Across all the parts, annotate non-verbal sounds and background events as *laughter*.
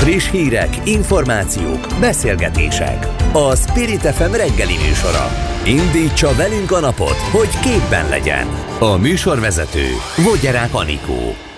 Friss hírek, információk, beszélgetések. A Spirit FM reggeli műsora. Indítsa velünk a napot, hogy képben legyen. A műsorvezető Vogyerák Anikó.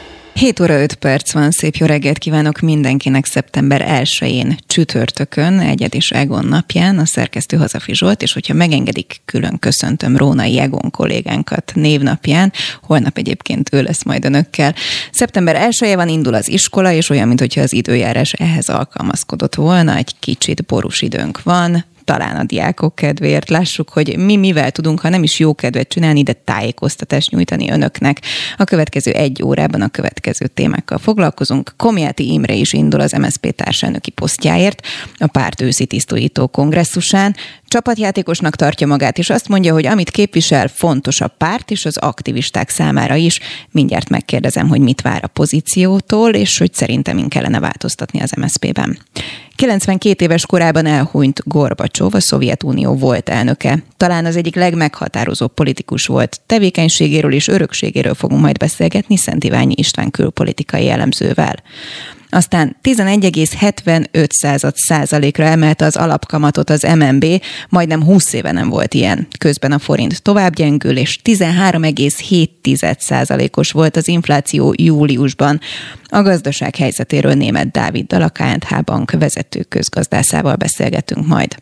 7 óra 5 perc van, szép jó reggelt kívánok mindenkinek szeptember 1-én csütörtökön, egyedis Egon napján, a szerkesztő Hazafi Zsolt, és hogyha megengedik, külön köszöntöm Rónai Egon kollégánkat névnapján, holnap egyébként ő lesz majd önökkel. Szeptember 1 van, indul az iskola, és olyan, mintha az időjárás ehhez alkalmazkodott volna, egy kicsit borús időnk van, talán a diákok kedvéért lássuk, hogy mi mivel tudunk, ha nem is jó kedvet csinálni, de tájékoztatást nyújtani önöknek. A következő egy órában a következő témákkal foglalkozunk. Komjáti Imre is indul az MSZP társelnöki posztjáért a párt őszi tisztújító kongresszusán. Csapatjátékosnak tartja magát, és azt mondja, hogy amit képvisel, fontos a párt és az aktivisták számára is. Mindjárt megkérdezem, hogy mit vár a pozíciótól, és hogy szerintem min kellene változtatni az MSZP-ben. 92 éves korában elhunyt Gorbacsov, a Szovjetunió volt elnöke. Talán az egyik legmeghatározóbb politikus volt. Tevékenységéről és örökségéről fogunk majd beszélgetni Szent Iványi István külpolitikai elemzővel. Aztán 11,75 százalékra emelte az alapkamatot az MNB, majdnem 20 éve nem volt ilyen. Közben a forint tovább gyengül, és 13,7 százalékos volt az infláció júliusban. A gazdaság helyzetéről német Dáviddal, a KNH Bank vezető közgazdászával beszélgetünk majd.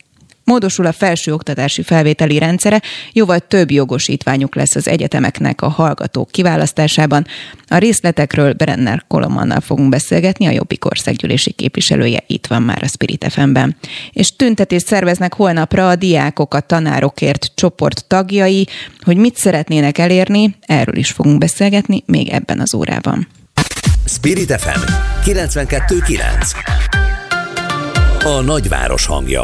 Módosul a felső oktatási felvételi rendszere, jóval több jogosítványuk lesz az egyetemeknek a hallgatók kiválasztásában. A részletekről Brenner Kolomannal fogunk beszélgetni, a Jobbik országgyűlési képviselője itt van már a Spirit FM-ben. És tüntetést szerveznek holnapra a diákok a tanárokért csoport tagjai, hogy mit szeretnének elérni, erről is fogunk beszélgetni még ebben az órában. Spirit FM 92.9 A nagyváros hangja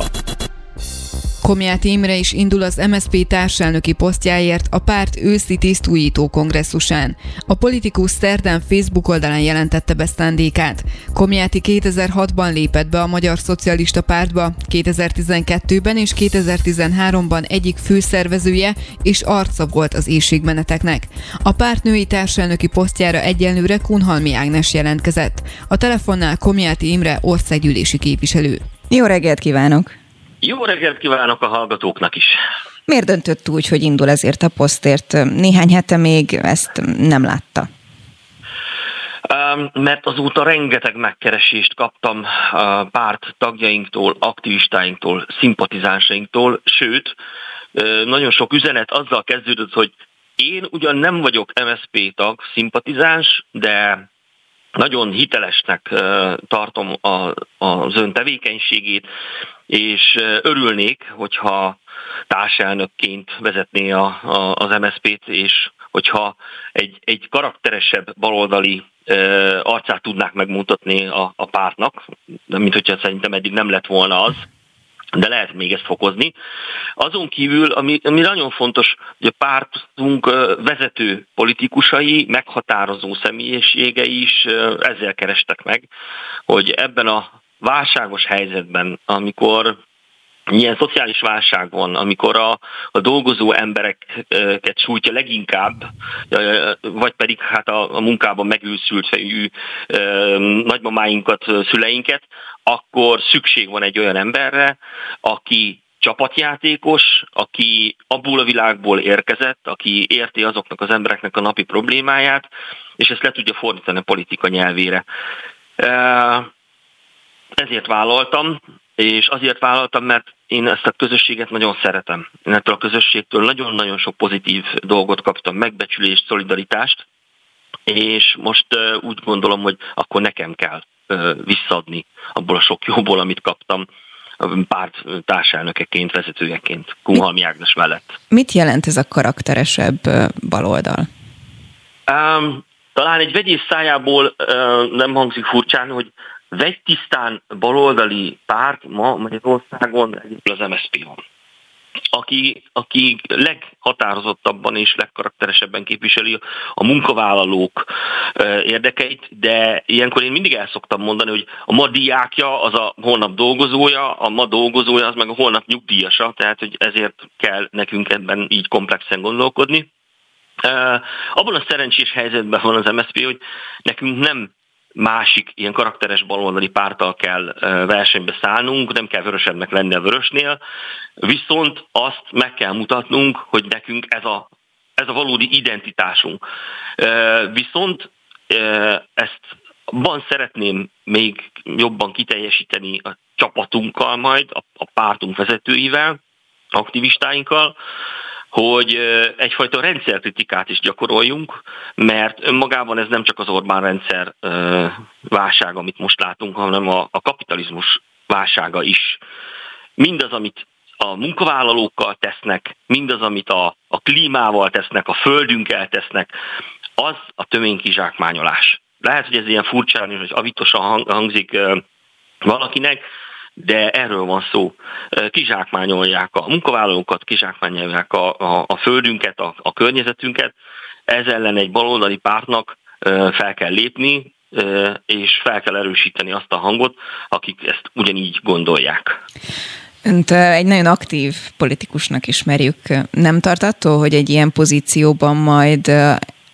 Komjáti Imre is indul az MSZP társelnöki posztjáért a párt őszi tisztújító kongresszusán. A politikus szerdán Facebook oldalán jelentette be szándékát. Komjáti 2006-ban lépett be a Magyar Szocialista Pártba, 2012-ben és 2013-ban egyik főszervezője és arca volt az éjségmeneteknek. A párt női társelnöki posztjára egyenlőre Kunhalmi Ágnes jelentkezett. A telefonnál Komjáti Imre országgyűlési képviselő. Jó reggelt kívánok! Jó reggelt kívánok a hallgatóknak is! Miért döntött úgy, hogy indul ezért a posztért? Néhány hete még ezt nem látta. Mert azóta rengeteg megkeresést kaptam párt tagjainktól, aktivistáinktól, szimpatizánsainktól, sőt, nagyon sok üzenet azzal kezdődött, hogy én ugyan nem vagyok MSP tag, szimpatizáns, de nagyon hitelesnek tartom az ön tevékenységét, és örülnék, hogyha társelnökként vezetné a, a, az MSZP-t, és hogyha egy, egy karakteresebb baloldali arcát tudnák megmutatni a, a pártnak, mint hogyha szerintem eddig nem lett volna az de lehet még ezt fokozni. Azon kívül, ami, ami nagyon fontos, hogy a pártunk vezető politikusai, meghatározó személyiségei is ezzel kerestek meg, hogy ebben a válságos helyzetben, amikor ilyen szociális válság van, amikor a, a dolgozó embereket sújtja leginkább, vagy pedig hát a, a munkában megőszült fejű nagymamáinkat, szüleinket, akkor szükség van egy olyan emberre, aki csapatjátékos, aki abból a világból érkezett, aki érti azoknak az embereknek a napi problémáját, és ezt le tudja fordítani a politika nyelvére. Ezért vállaltam, és azért vállaltam, mert én ezt a közösséget nagyon szeretem. Én ettől a közösségtől nagyon-nagyon sok pozitív dolgot kaptam, megbecsülést, szolidaritást, és most úgy gondolom, hogy akkor nekem kell visszadni abból a sok jóból, amit kaptam párt társelnökeként, vezetőjeként, Kunhalmi Ágnes mellett. Mit jelent ez a karakteresebb baloldal? Um, talán egy vegyész szájából uh, nem hangzik furcsán, hogy vegytisztán baloldali párt ma Magyarországon egyébként az MSZP van aki, aki leghatározottabban és legkarakteresebben képviseli a munkavállalók érdekeit, de ilyenkor én mindig el szoktam mondani, hogy a ma diákja az a holnap dolgozója, a ma dolgozója az meg a holnap nyugdíjasa, tehát hogy ezért kell nekünk ebben így komplexen gondolkodni. Abban a szerencsés helyzetben van az MSZP, hogy nekünk nem másik ilyen karakteres baloldali pártal kell versenybe szállnunk, nem kell vörösebbnek lenni a vörösnél, viszont azt meg kell mutatnunk, hogy nekünk ez a, ez a valódi identitásunk. Viszont ezt van szeretném még jobban kiteljesíteni a csapatunkkal majd, a, a pártunk vezetőivel, aktivistáinkkal, hogy egyfajta rendszerkritikát is gyakoroljunk, mert önmagában ez nem csak az Orbán rendszer válság, amit most látunk, hanem a, kapitalizmus válsága is. Mindaz, amit a munkavállalókkal tesznek, mindaz, amit a, a klímával tesznek, a földünkkel tesznek, az a töménykizsákmányolás. Lehet, hogy ez ilyen furcsán és avitosan hangzik valakinek, de erről van szó. Kizsákmányolják a munkavállalókat, kizsákmányolják a, a, a földünket, a, a környezetünket. Ez ellen egy baloldali pártnak fel kell lépni, és fel kell erősíteni azt a hangot, akik ezt ugyanígy gondolják. Önt egy nagyon aktív politikusnak ismerjük. Nem tart attól, hogy egy ilyen pozícióban majd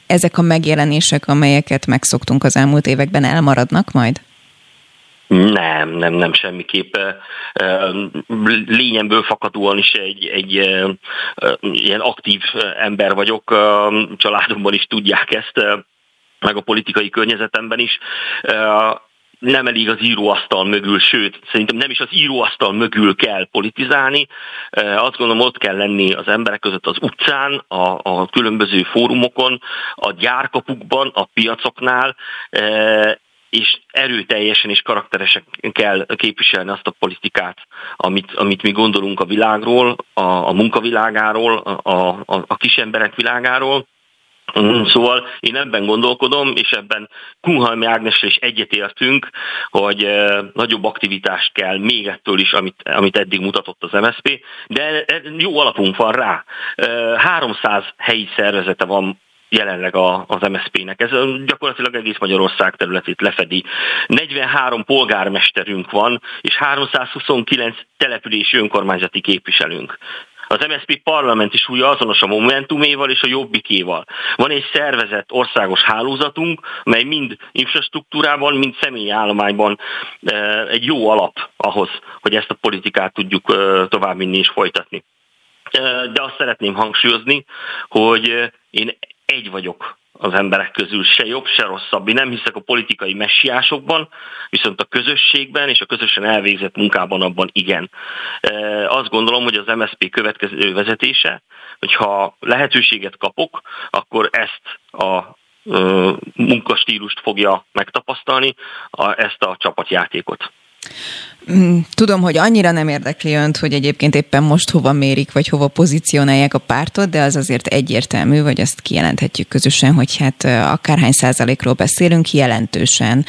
ezek a megjelenések, amelyeket megszoktunk az elmúlt években, elmaradnak majd? Nem, nem, nem semmiképp. Lényemből fakadóan is egy, egy ilyen aktív ember vagyok, családomban is tudják ezt, meg a politikai környezetemben is nem elég az íróasztal mögül, sőt, szerintem nem is az íróasztal mögül kell politizálni. Azt gondolom, ott kell lenni az emberek között az utcán, a, a különböző fórumokon, a gyárkapukban, a piacoknál, és erőteljesen és karakteresen kell képviselni azt a politikát, amit, amit mi gondolunk a világról, a, a munkavilágáról, a, a, a kisemberek világáról. Mm, szóval én ebben gondolkodom, és ebben Kunhalmi Ágnessel is egyetértünk, hogy nagyobb aktivitást kell még ettől is, amit, amit eddig mutatott az MSZP, de jó alapunk van rá. 300 helyi szervezete van jelenleg a, az MSZP-nek. Ez gyakorlatilag egész Magyarország területét lefedi. 43 polgármesterünk van, és 329 települési önkormányzati képviselőnk. Az MSZP parlamenti súlya azonos a Momentuméval és a Jobbikéval. Van egy szervezett országos hálózatunk, mely mind infrastruktúrában, mind személyi állományban egy jó alap ahhoz, hogy ezt a politikát tudjuk továbbvinni és folytatni. De azt szeretném hangsúlyozni, hogy én egy vagyok az emberek közül, se jobb, se rosszabb. Én nem hiszek a politikai messiásokban, viszont a közösségben és a közösen elvégzett munkában abban igen. Azt gondolom, hogy az MSZP következő vezetése, hogyha lehetőséget kapok, akkor ezt a munkastílust fogja megtapasztalni, ezt a csapatjátékot. Mm, tudom, hogy annyira nem érdekli önt, hogy egyébként éppen most hova mérik, vagy hova pozícionálják a pártot, de az azért egyértelmű, vagy azt kijelenthetjük közösen, hogy hát akárhány százalékról beszélünk, jelentősen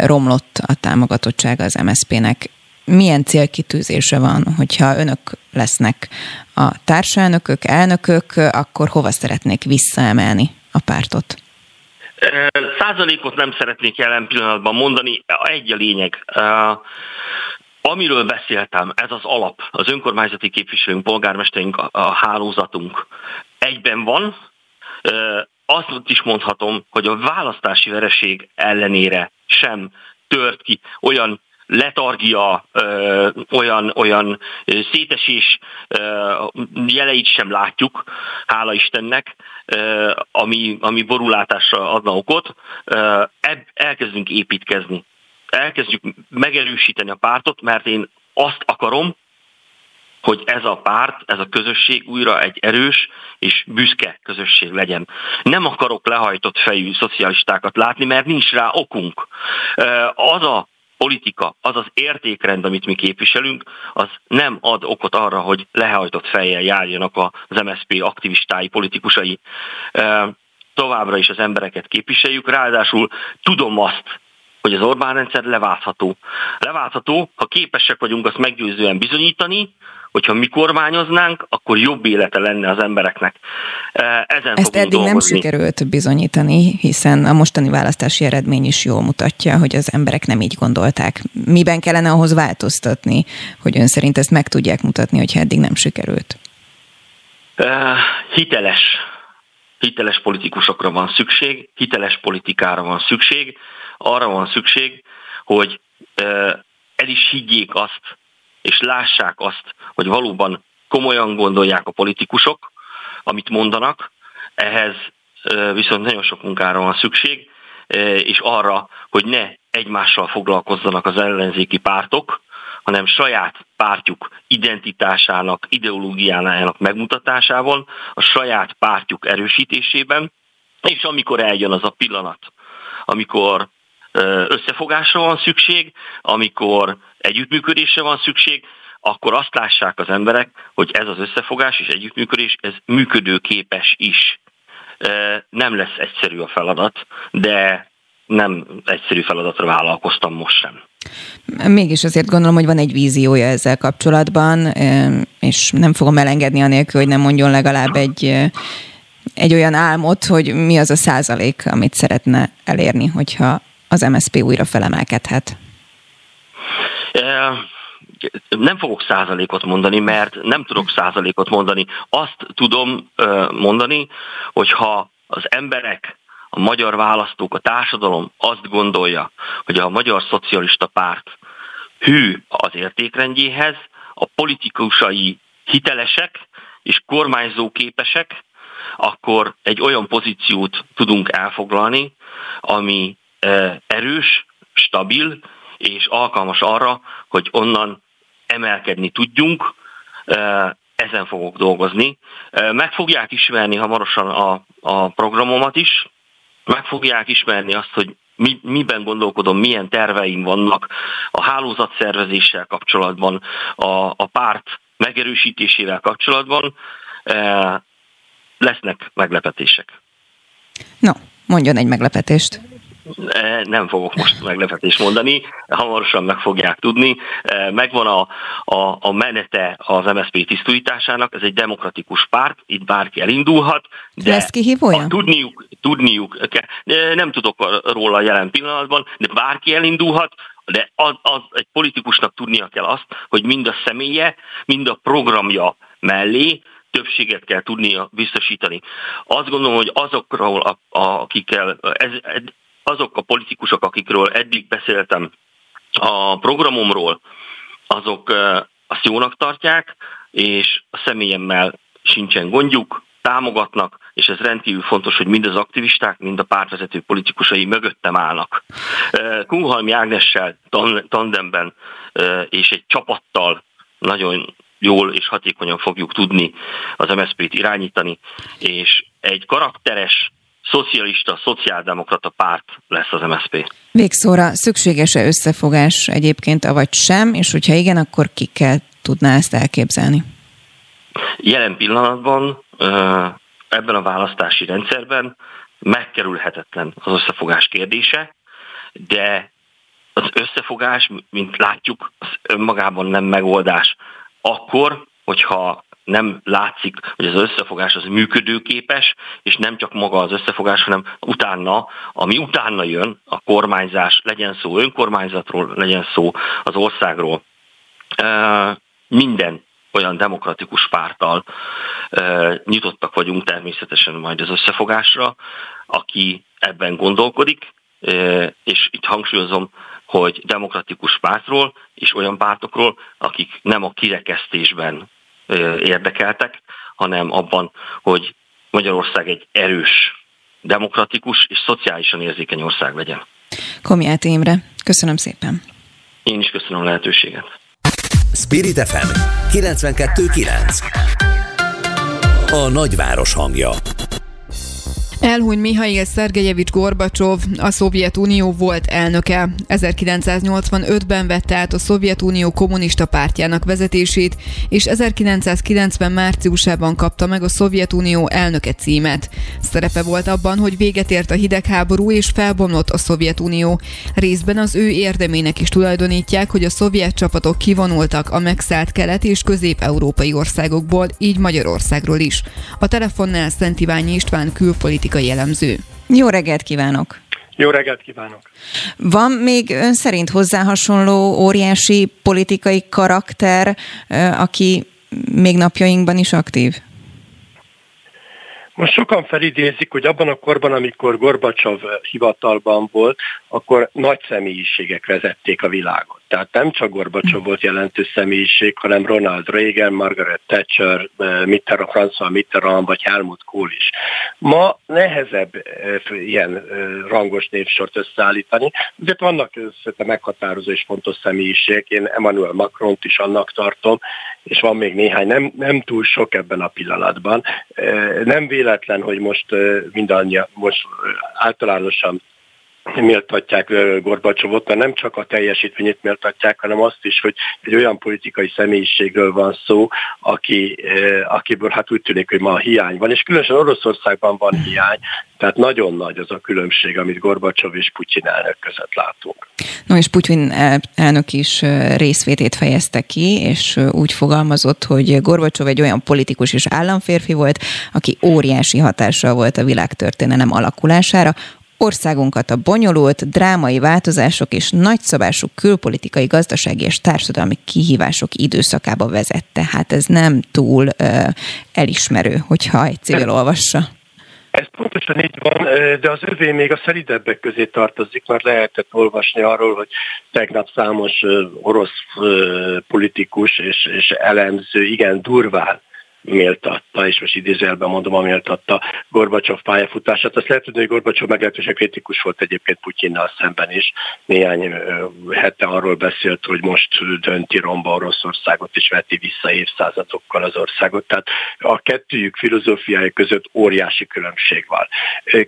romlott a támogatottsága az MSZP-nek. Milyen célkitűzése van, hogyha önök lesznek a társelnökök, elnökök, akkor hova szeretnék visszaemelni a pártot? Százalékot nem szeretnék jelen pillanatban mondani, egy a lényeg. Amiről beszéltem, ez az alap, az önkormányzati képviselőnk, polgármesterünk, a hálózatunk egyben van. Azt is mondhatom, hogy a választási vereség ellenére sem tört ki olyan letargia, ö, olyan, olyan szétesés ö, jeleit sem látjuk, hála Istennek, ö, ami, ami borulátásra adna okot. Ö, elkezdünk építkezni. Elkezdjük megerősíteni a pártot, mert én azt akarom, hogy ez a párt, ez a közösség újra egy erős és büszke közösség legyen. Nem akarok lehajtott fejű szocialistákat látni, mert nincs rá okunk. Az a politika, az az értékrend, amit mi képviselünk, az nem ad okot arra, hogy lehajtott fejjel járjanak az MSZP aktivistái, politikusai. Továbbra is az embereket képviseljük, ráadásul tudom azt, hogy az Orbán rendszer leváltható. Leváltható, ha képesek vagyunk azt meggyőzően bizonyítani, hogyha mi kormányoznánk, akkor jobb élete lenne az embereknek. Ezen Ezt eddig dolgozni. nem sikerült bizonyítani, hiszen a mostani választási eredmény is jól mutatja, hogy az emberek nem így gondolták. Miben kellene ahhoz változtatni, hogy ön szerint ezt meg tudják mutatni, hogyha eddig nem sikerült? hiteles hiteles politikusokra van szükség, hiteles politikára van szükség, arra van szükség, hogy el is higgyék azt, és lássák azt, hogy valóban komolyan gondolják a politikusok, amit mondanak, ehhez viszont nagyon sok munkára van szükség, és arra, hogy ne egymással foglalkozzanak az ellenzéki pártok, hanem saját pártjuk identitásának, ideológiájának megmutatásával, a saját pártjuk erősítésében, és amikor eljön az a pillanat, amikor összefogásra van szükség, amikor együttműködésre van szükség, akkor azt lássák az emberek, hogy ez az összefogás és együttműködés, ez működőképes is. Nem lesz egyszerű a feladat, de nem egyszerű feladatra vállalkoztam most sem. Mégis azért gondolom, hogy van egy víziója ezzel kapcsolatban, és nem fogom elengedni anélkül, hogy nem mondjon legalább egy, egy olyan álmot, hogy mi az a százalék, amit szeretne elérni, hogyha az MSZP újra felemelkedhet. Nem fogok százalékot mondani, mert nem tudok százalékot mondani. Azt tudom mondani, hogyha az emberek a magyar választók, a társadalom azt gondolja, hogy a Magyar Szocialista Párt hű az értékrendjéhez, a politikusai hitelesek és kormányzó képesek, akkor egy olyan pozíciót tudunk elfoglalni, ami e, erős, stabil és alkalmas arra, hogy onnan emelkedni tudjunk, ezen fogok dolgozni. Meg fogják ismerni hamarosan a, a programomat is, meg fogják ismerni azt, hogy mi, miben gondolkodom, milyen terveim vannak a hálózatszervezéssel kapcsolatban, a, a párt megerősítésével kapcsolatban. Lesznek meglepetések. No, mondjon egy meglepetést. E, nem fogok most meglepetést mondani, hamarosan meg fogják tudni. E, megvan a, a, a menete az MSZP tisztújításának, ez egy demokratikus párt, itt bárki elindulhat, de Lesz kihívója? tudniuk, tudniuk kell. Nem tudok róla jelen pillanatban, de bárki elindulhat, de az, az egy politikusnak tudnia kell azt, hogy mind a személye, mind a programja mellé többséget kell tudnia biztosítani. Azt gondolom, hogy azokról, akikkel ez, azok a politikusok, akikről eddig beszéltem a programomról, azok azt jónak tartják, és a személyemmel sincsen gondjuk, támogatnak, és ez rendkívül fontos, hogy mind az aktivisták, mind a pártvezető politikusai mögöttem állnak. Kunhalmi Ágnessel tandemben és egy csapattal nagyon jól és hatékonyan fogjuk tudni az MSZP-t irányítani, és egy karakteres, szocialista, szociáldemokrata párt lesz az MSZP. Végszóra szükséges-e összefogás egyébként, avagy sem, és hogyha igen, akkor kikkel tudná ezt elképzelni? Jelen pillanatban ebben a választási rendszerben megkerülhetetlen az összefogás kérdése, de az összefogás, mint látjuk, az önmagában nem megoldás. Akkor, hogyha nem látszik, hogy az összefogás az működőképes, és nem csak maga az összefogás, hanem utána, ami utána jön, a kormányzás, legyen szó önkormányzatról, legyen szó az országról. Minden olyan demokratikus pártal nyitottak vagyunk természetesen majd az összefogásra, aki ebben gondolkodik, és itt hangsúlyozom, hogy demokratikus pártról és olyan pártokról, akik nem a kirekesztésben érdekeltek, hanem abban, hogy Magyarország egy erős, demokratikus és szociálisan érzékeny ország legyen. Komját Imre, köszönöm szépen. Én is köszönöm a lehetőséget. Spirit FM 92.9 A nagyváros hangja Elhuny Mihail Szergejevics Gorbacsov, a Szovjetunió volt elnöke. 1985-ben vette át a Szovjetunió kommunista pártjának vezetését, és 1990 márciusában kapta meg a Szovjetunió elnöke címet. Szerepe volt abban, hogy véget ért a hidegháború és felbomlott a Szovjetunió. Részben az ő érdemének is tulajdonítják, hogy a szovjet csapatok kivonultak a megszállt kelet- és közép-európai országokból, így Magyarországról is. A telefonnál Szent Iványi István külpolitikai politikai jellemző. Jó reggelt kívánok! Jó reggelt kívánok! Van még ön szerint hozzá hasonló óriási politikai karakter, aki még napjainkban is aktív? Most sokan felidézik, hogy abban a korban, amikor Gorbacsov hivatalban volt, akkor nagy személyiségek vezették a világot. Tehát nem csak Gorbacsov volt jelentős személyiség, hanem Ronald Reagan, Margaret Thatcher, eh, Mitterrand, François Mitterrand vagy Helmut Kohl is. Ma nehezebb eh, ilyen eh, rangos névsort összeállítani, azért vannak szerintem meghatározó és fontos személyiségek, én Emmanuel Macron-t is annak tartom, és van még néhány, nem, nem túl sok ebben a pillanatban. Nem véletlen, hogy most mindannyian, most általánosan méltatják Gorbacsovot, mert nem csak a teljesítményét méltatják, hanem azt is, hogy egy olyan politikai személyiségről van szó, aki, akiből hát úgy tűnik, hogy ma hiány van, és különösen Oroszországban van hiány, tehát nagyon nagy az a különbség, amit Gorbacsov és Putyin elnök között látunk. No és Putyin elnök is részvétét fejezte ki, és úgy fogalmazott, hogy Gorbacsov egy olyan politikus és államférfi volt, aki óriási hatással volt a világtörténelem alakulására, Országunkat a bonyolult, drámai változások és nagyszabású külpolitikai, gazdasági és társadalmi kihívások időszakába vezette. Hát ez nem túl uh, elismerő, hogyha egy civil olvassa. Ez pontosan így van, de az övé még a szelidebbek közé tartozik, mert lehetett olvasni arról, hogy tegnap számos orosz politikus és, és elemző igen durván méltatta, és most idézőjelben mondom, a méltatta Gorbacsov pályafutását. Azt lehet tudni, hogy Gorbacsov meglehetősen kritikus volt egyébként Putyinnal szemben is. Néhány hete arról beszélt, hogy most dönti romba Oroszországot, és veti vissza évszázadokkal az országot. Tehát a kettőjük filozófiája között óriási különbség van.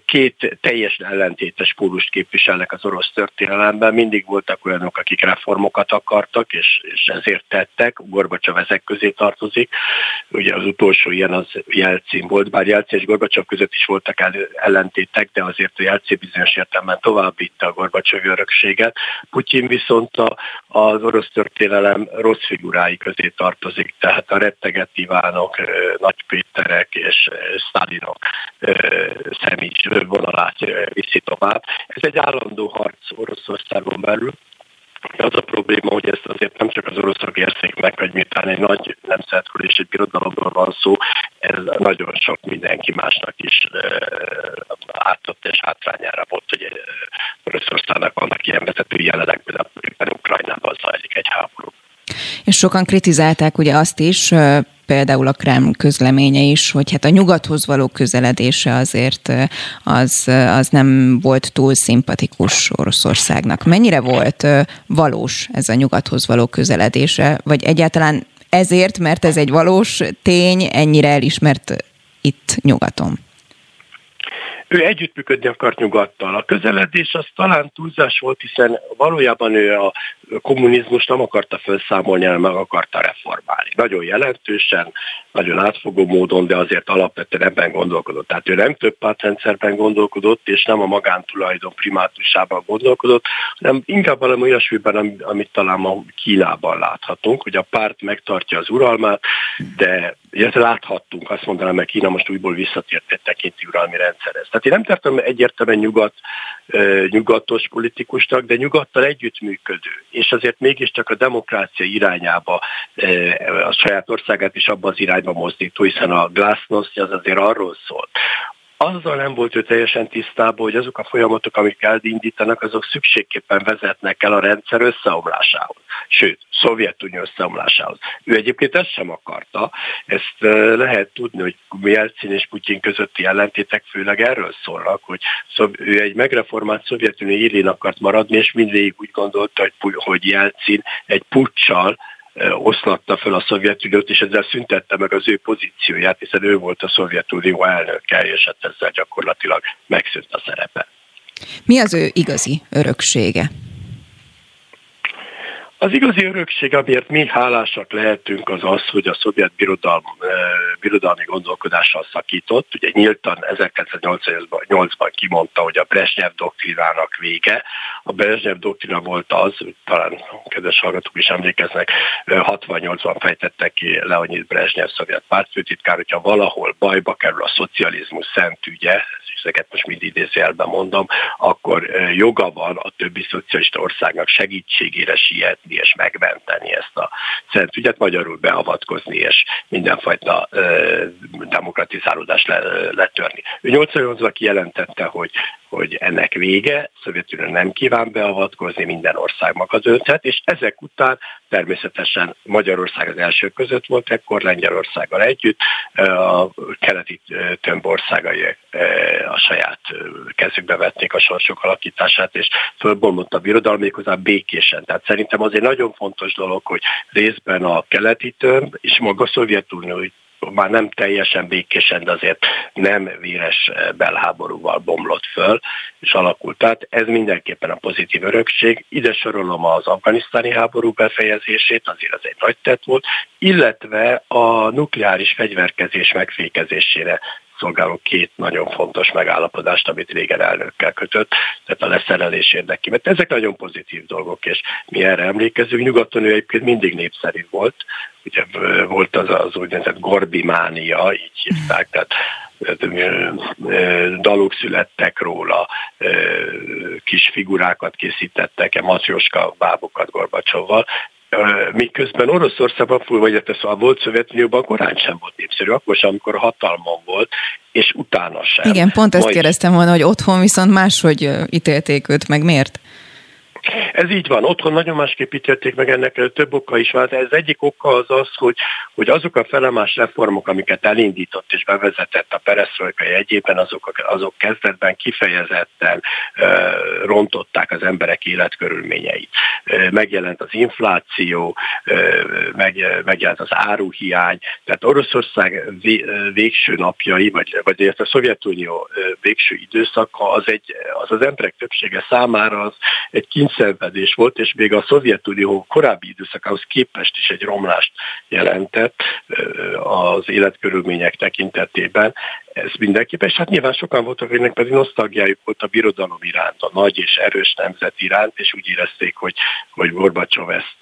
Két teljesen ellentétes pólust képviselnek az orosz történelemben. Mindig voltak olyanok, akik reformokat akartak, és, és ezért tettek. Gorbacsov ezek közé tartozik. Ugye az utolsó Jelcin volt, bár Jelcin és Gorbacsov között is voltak ellentétek, de azért a Jelcin bizonyos értelemben tovább vitte a Gorbacsov örökséget. Putyin viszont a, az orosz történelem rossz figurái közé tartozik, tehát a retteget Ivánok, Nagy Péterek és Stalinok személy vonalát viszi tovább. Ez egy állandó harc Oroszországon belül, az a probléma, hogy ezt azért nem csak az oroszok érzik meg, hogy miután egy nagy nemzetről és egy birodalomról van szó, ez nagyon sok mindenki másnak is ártott és hátrányára volt, hogy Oroszországnak vannak ilyen vezetői jelenek, például Ukrajnában zajlik egy háború. És sokan kritizálták ugye azt is, például a Kreml közleménye is, hogy hát a nyugathoz való közeledése azért az, az nem volt túl szimpatikus Oroszországnak. Mennyire volt valós ez a nyugathoz való közeledése, vagy egyáltalán ezért, mert ez egy valós tény, ennyire elismert itt nyugaton? ő együttműködni akart nyugattal. A közeledés az talán túlzás volt, hiszen valójában ő a kommunizmus nem akarta felszámolni, hanem meg akarta reformálni. Nagyon jelentősen, nagyon átfogó módon, de azért alapvetően ebben gondolkodott. Tehát ő nem több pártrendszerben gondolkodott, és nem a magántulajdon primátusában gondolkodott, hanem inkább valami olyasmiben, amit talán ma Kínában láthatunk, hogy a párt megtartja az uralmát, de illetve láthattunk, azt mondanám, mert Kína most újból visszatért egy tekinti uralmi rendszerhez. Tehát én nem tartom egyértelműen nyugat, nyugatos politikusnak, de nyugattal együttműködő, és azért mégiscsak a demokrácia irányába a saját országát is abba az irányba mozdító, hiszen a glasnost az azért arról szól, azzal nem volt ő teljesen tisztában, hogy azok a folyamatok, amik elindítanak, azok szükségképpen vezetnek el a rendszer összeomlásához. Sőt, Szovjetunió összeomlásához. Ő egyébként ezt sem akarta. Ezt lehet tudni, hogy Jelcin és Putyin közötti ellentétek főleg erről szólnak, hogy ő egy megreformált Szovjetunió élén akart maradni, és mindvégig úgy gondolta, hogy Jelcin egy puccsal oszlatta fel a Szovjetuniót, és ezzel szüntette meg az ő pozícióját, hiszen ő volt a Szovjetunió elnöke, és hát ezzel gyakorlatilag megszűnt a szerepe. Mi az ő igazi öröksége? Az igazi örökség, amiért mi hálásak lehetünk, az az, hogy a szovjet birodalm, eh, birodalmi gondolkodással szakított. Ugye nyíltan 1988-ban kimondta, hogy a Brezsnyev doktrinának vége. A Brezsnyev doktrina volt az, talán kedves hallgatók is emlékeznek, 68-ban eh, fejtettek ki Leonid Brezsnyev szovjet pártfőtitkár, hogyha valahol bajba kerül a szocializmus szent ügye, ezeket most mind idézőjelben mondom, akkor eh, joga van a többi szocialista országnak segítségére sietni megnyitni és megmenteni ezt a szent ügyet, magyarul beavatkozni és mindenfajta ö, demokratizálódást le, letörni. Ő 88-ban kijelentette, hogy hogy ennek vége, Szovjetunió nem kíván beavatkozni, minden ország maga dönthet, és ezek után természetesen Magyarország az első között volt, ekkor Lengyelországgal együtt, a keleti több országai a saját kezükbe vették a sorsok alakítását, és fölbomlott a birodalom méghozzá békésen. Tehát szerintem azért nagyon fontos dolog, hogy részben a keleti tömb és maga a Szovjetunió már nem teljesen békésen, de azért nem véres belháborúval bomlott föl, és alakult. Tehát ez mindenképpen a pozitív örökség. Ide sorolom az afganisztáni háború befejezését, azért az egy nagy tett volt, illetve a nukleáris fegyverkezés megfékezésére szolgáló két nagyon fontos megállapodást, amit régen elnökkel kötött, tehát a leszerelés érdekében. Ezek nagyon pozitív dolgok, és mi erre emlékezünk. Nyugaton ő egyébként mindig népszerű volt, ugye volt az az úgynevezett gorbimánia, így hívták, tehát dalok születtek róla, kis figurákat készítettek, macioska bábokat Gorbacsovval, miközben Oroszországban, vagy hát szóval volt Szovjetunióban korán sem volt népszerű, akkor sem, amikor hatalmon volt, és utána sem. Igen, pont ezt Majd... kérdeztem volna, hogy otthon viszont máshogy ítélték őt, meg miért? Ez így van, otthon nagyon másképp ítélték meg ennek több oka is van. Ez egyik oka az az, hogy, hogy azok a felemás reformok, amiket elindított és bevezetett a peresztrojkai egyében, azok, azok kezdetben kifejezetten uh, rontották az emberek életkörülményeit. Uh, megjelent az infláció, uh, meg, megjelent az áruhiány, tehát Oroszország vé, végső napjai, vagy, vagy a Szovjetunió végső időszaka az, egy, az az emberek többsége számára az egy kincs szenvedés volt, és még a Szovjetunió korábbi időszakához képest is egy romlást jelentett az életkörülmények tekintetében. Ez mindenképpen, és hát nyilván sokan voltak, akiknek pedig nosztalgiájuk volt a birodalom iránt, a nagy és erős nemzet iránt, és úgy érezték, hogy, hogy Gorbacsov ezt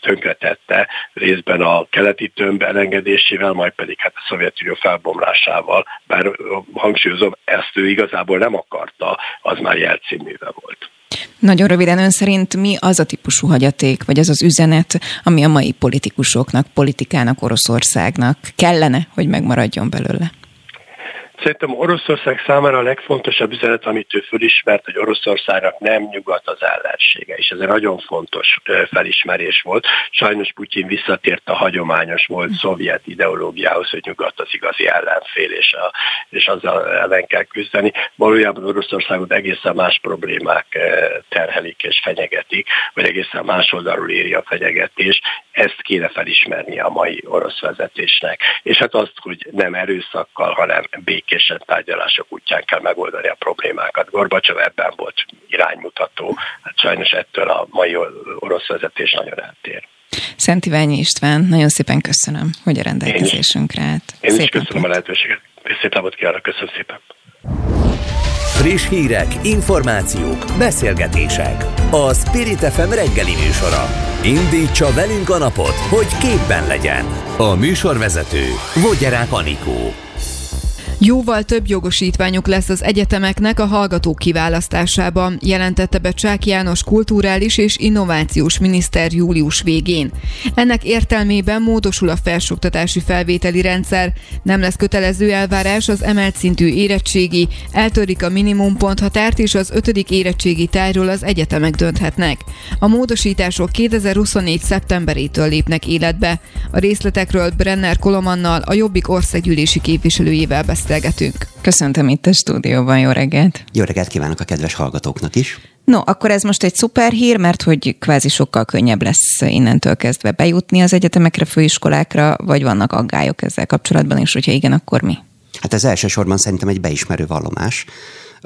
tönkretette, részben a keleti tömb elengedésével, majd pedig hát a Szovjetunió felbomlásával, bár hangsúlyozom, ezt ő igazából nem akarta, az már jelcíműve volt. Nagyon röviden ön szerint mi az a típusú hagyaték, vagy az az üzenet, ami a mai politikusoknak, politikának, Oroszországnak kellene, hogy megmaradjon belőle? Szerintem Oroszország számára a legfontosabb üzenet, amit ő fölismert, hogy Oroszországnak nem nyugat az ellensége, és ez egy nagyon fontos felismerés volt. Sajnos Putyin visszatért a hagyományos volt szovjet ideológiához, hogy nyugat az igazi ellenfél, és, a, és azzal ellen kell küzdeni. Valójában Oroszországot egészen más problémák terhelik és fenyegetik, vagy egészen más oldalról éri a fenyegetés. Ezt kéne felismerni a mai orosz vezetésnek. És hát azt, hogy nem erőszakkal, hanem békés békésen tárgyalások útján kell megoldani a problémákat. Gorbacsov ebben volt iránymutató, hát sajnos ettől a mai orosz vezetés nagyon eltér. Szent Iványi István, nagyon szépen köszönöm, hogy a rendelkezésünkre állt. Én is, Én is köszönöm napot. a lehetőséget. Szép napot kívánok, köszönöm szépen. Friss hírek, információk, beszélgetések. A Spirit FM reggeli műsora. Indítsa velünk a napot, hogy képben legyen. A műsorvezető Vogyerák Anikó. Jóval több jogosítványuk lesz az egyetemeknek a hallgatók kiválasztásában, jelentette be Csák János kulturális és innovációs miniszter július végén. Ennek értelmében módosul a felsőoktatási felvételi rendszer, nem lesz kötelező elvárás az emelt szintű érettségi, eltörik a minimumponthatárt és az ötödik érettségi tájról az egyetemek dönthetnek. A módosítások 2024. szeptemberétől lépnek életbe. A részletekről Brenner Kolomannal, a Jobbik országgyűlési képviselőjével beszélt beszélgetünk. Köszöntöm itt a stúdióban, jó reggelt! Jó reggelt kívánok a kedves hallgatóknak is! No, akkor ez most egy szuper hír, mert hogy kvázi sokkal könnyebb lesz innentől kezdve bejutni az egyetemekre, főiskolákra, vagy vannak aggályok ezzel kapcsolatban, és hogyha igen, akkor mi? Hát ez elsősorban szerintem egy beismerő vallomás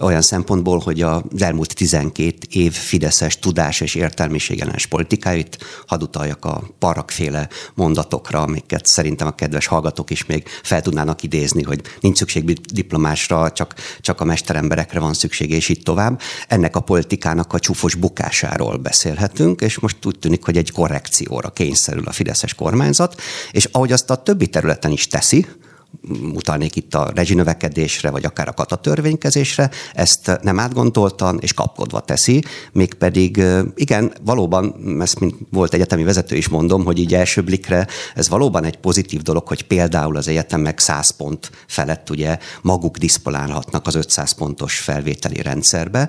olyan szempontból, hogy az elmúlt 12 év Fideszes tudás és értelmiségenes politikáit hadd utaljak a parakféle mondatokra, amiket szerintem a kedves hallgatók is még fel tudnának idézni, hogy nincs szükség diplomásra, csak, csak a mesteremberekre van szükség, és így tovább. Ennek a politikának a csúfos bukásáról beszélhetünk, és most úgy tűnik, hogy egy korrekcióra kényszerül a Fideszes kormányzat, és ahogy azt a többi területen is teszi, utalnék itt a rezsinövekedésre, vagy akár a katatörvénykezésre, ezt nem átgondoltan és kapkodva teszi, mégpedig igen, valóban, ezt mint volt egyetemi vezető is mondom, hogy így első blikre ez valóban egy pozitív dolog, hogy például az egyetemek 100 pont felett ugye maguk diszponálhatnak az 500 pontos felvételi rendszerbe,